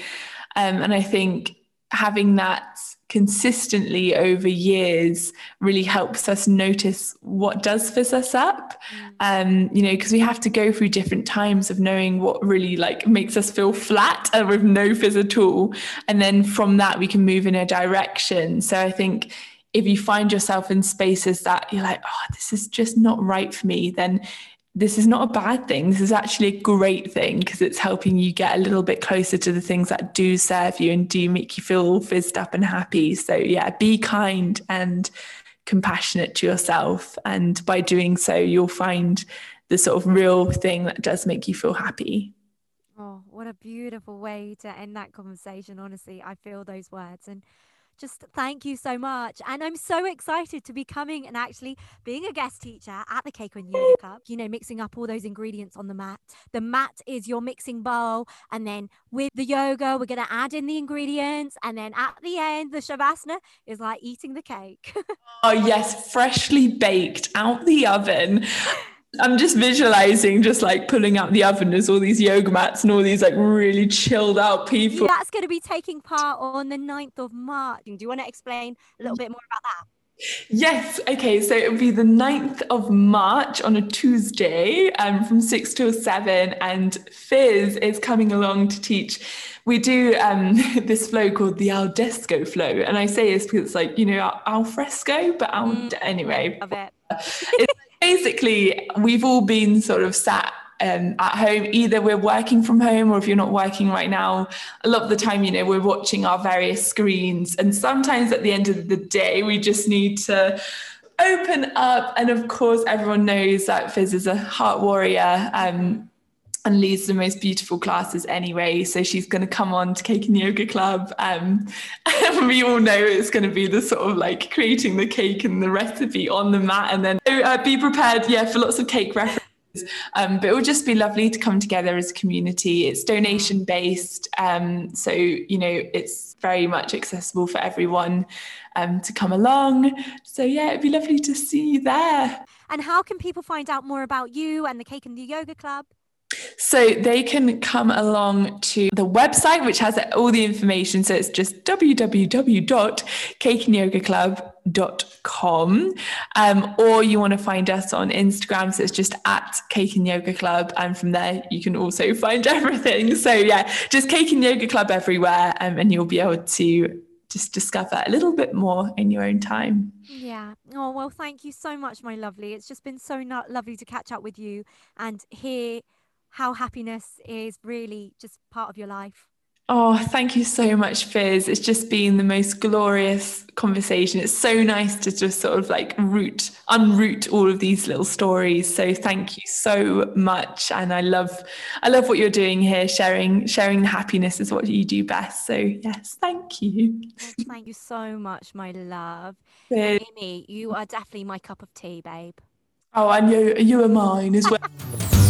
Um, and I think having that consistently over years really helps us notice what does fizz us up. Um, you know, because we have to go through different times of knowing what really like makes us feel flat and with no fizz at all. And then from that we can move in a direction. So I think if you find yourself in spaces that you're like, oh, this is just not right for me, then this is not a bad thing. This is actually a great thing because it's helping you get a little bit closer to the things that do serve you and do make you feel fizzed up and happy. So, yeah, be kind and compassionate to yourself. And by doing so, you'll find the sort of real thing that does make you feel happy. Oh, what a beautiful way to end that conversation. Honestly, I feel those words. And just thank you so much. And I'm so excited to be coming and actually being a guest teacher at the Cake and Yoga Club, you know, mixing up all those ingredients on the mat. The mat is your mixing bowl. And then with the yoga, we're going to add in the ingredients. And then at the end, the Shavasana is like eating the cake. Oh, yes, freshly baked out the oven. I'm just visualizing just like pulling out the oven as all these yoga mats and all these like really chilled out people. That's going to be taking part on the 9th of March. Do you want to explain a little bit more about that? Yes, okay, so it'll be the 9th of March on a Tuesday um, from 6 till 7, and Fizz is coming along to teach. We do um, this flow called the al desco flow, and I say this because it's like, you know, al, al fresco, but al, Mm. anyway, Of it. basically we've all been sort of sat um, at home. Either we're working from home or if you're not working right now a lot of the time you know we're watching our various screens. And sometimes at the end of the day we just need to open up. And of course everyone knows that fizz is a heart warrior. Um, and leads the most beautiful classes anyway. So she's going to come on to Cake and Yoga Club. Um, we all know it's going to be the sort of like creating the cake and the recipe on the mat. And then uh, be prepared, yeah, for lots of cake references. Um, but it will just be lovely to come together as a community. It's donation based. Um, so, you know, it's very much accessible for everyone um, to come along. So, yeah, it'd be lovely to see you there. And how can people find out more about you and the Cake and the Yoga Club? So they can come along to the website, which has all the information. So it's just www.cakeandyogaclub.com. Um, or you want to find us on Instagram. So it's just at Cake and Yoga Club. And from there, you can also find everything. So yeah, just Cake and Yoga Club everywhere. Um, and you'll be able to just discover a little bit more in your own time. Yeah. Oh, well, thank you so much, my lovely. It's just been so lovely to catch up with you and hear how happiness is really just part of your life. Oh, thank you so much, Fizz. It's just been the most glorious conversation. It's so nice to just sort of like root, unroot all of these little stories. So thank you so much. And I love, I love what you're doing here. Sharing, sharing the happiness is what you do best. So yes, thank you. thank you so much, my love. Imi, you are definitely my cup of tea, babe. Oh, and you, you are mine as well.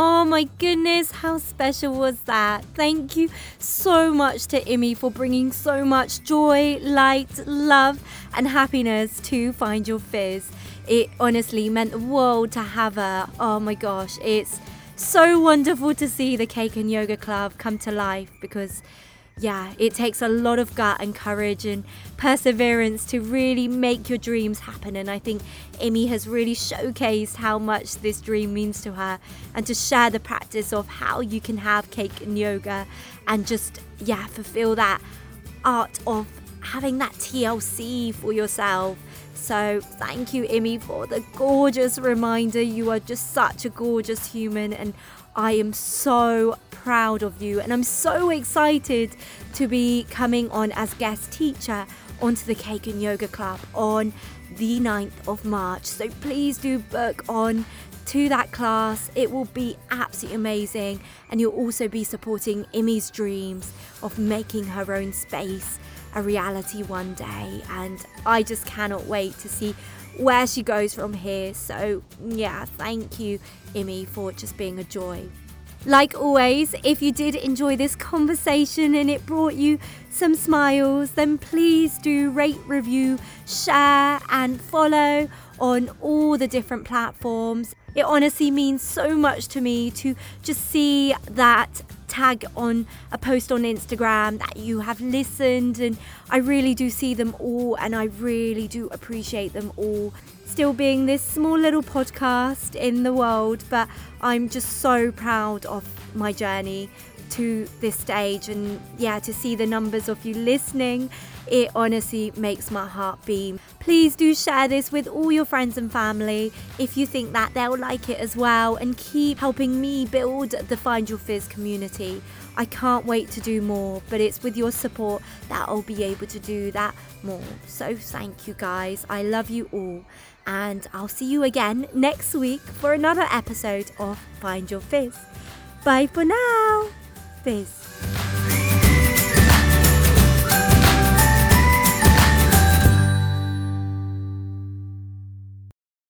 Oh my goodness, how special was that? Thank you so much to Imi for bringing so much joy, light, love, and happiness to Find Your Fizz. It honestly meant the world to have her. Oh my gosh, it's so wonderful to see the Cake and Yoga Club come to life because yeah, it takes a lot of gut and courage and perseverance to really make your dreams happen. And I think Imi has really showcased how much this dream means to her and to share the practice of how you can have cake and yoga and just, yeah, fulfill that art of having that TLC for yourself. So, thank you, Imi, for the gorgeous reminder. You are just such a gorgeous human, and I am so proud of you and I'm so excited to be coming on as guest teacher onto the Cake and Yoga Club on the 9th of March. So please do book on to that class. It will be absolutely amazing and you'll also be supporting Imi's dreams of making her own space a reality one day and I just cannot wait to see where she goes from here. So, yeah, thank you, Imi, for just being a joy. Like always, if you did enjoy this conversation and it brought you some smiles, then please do rate, review, share, and follow on all the different platforms. It honestly means so much to me to just see that tag on a post on Instagram that you have listened, and I really do see them all, and I really do appreciate them all. Still being this small little podcast in the world, but I'm just so proud of my journey to this stage. And yeah to see the numbers of you listening it honestly makes my heart beam please do share this with all your friends and family. If you think that they'll like it as well and keep helping me build the find your fizz community. I can't wait to do more but it's with your support that i'll be able to do that more. So thank you guys. I love you all and i'll see you again next week for another episode of find your fizz bye for now Fizz.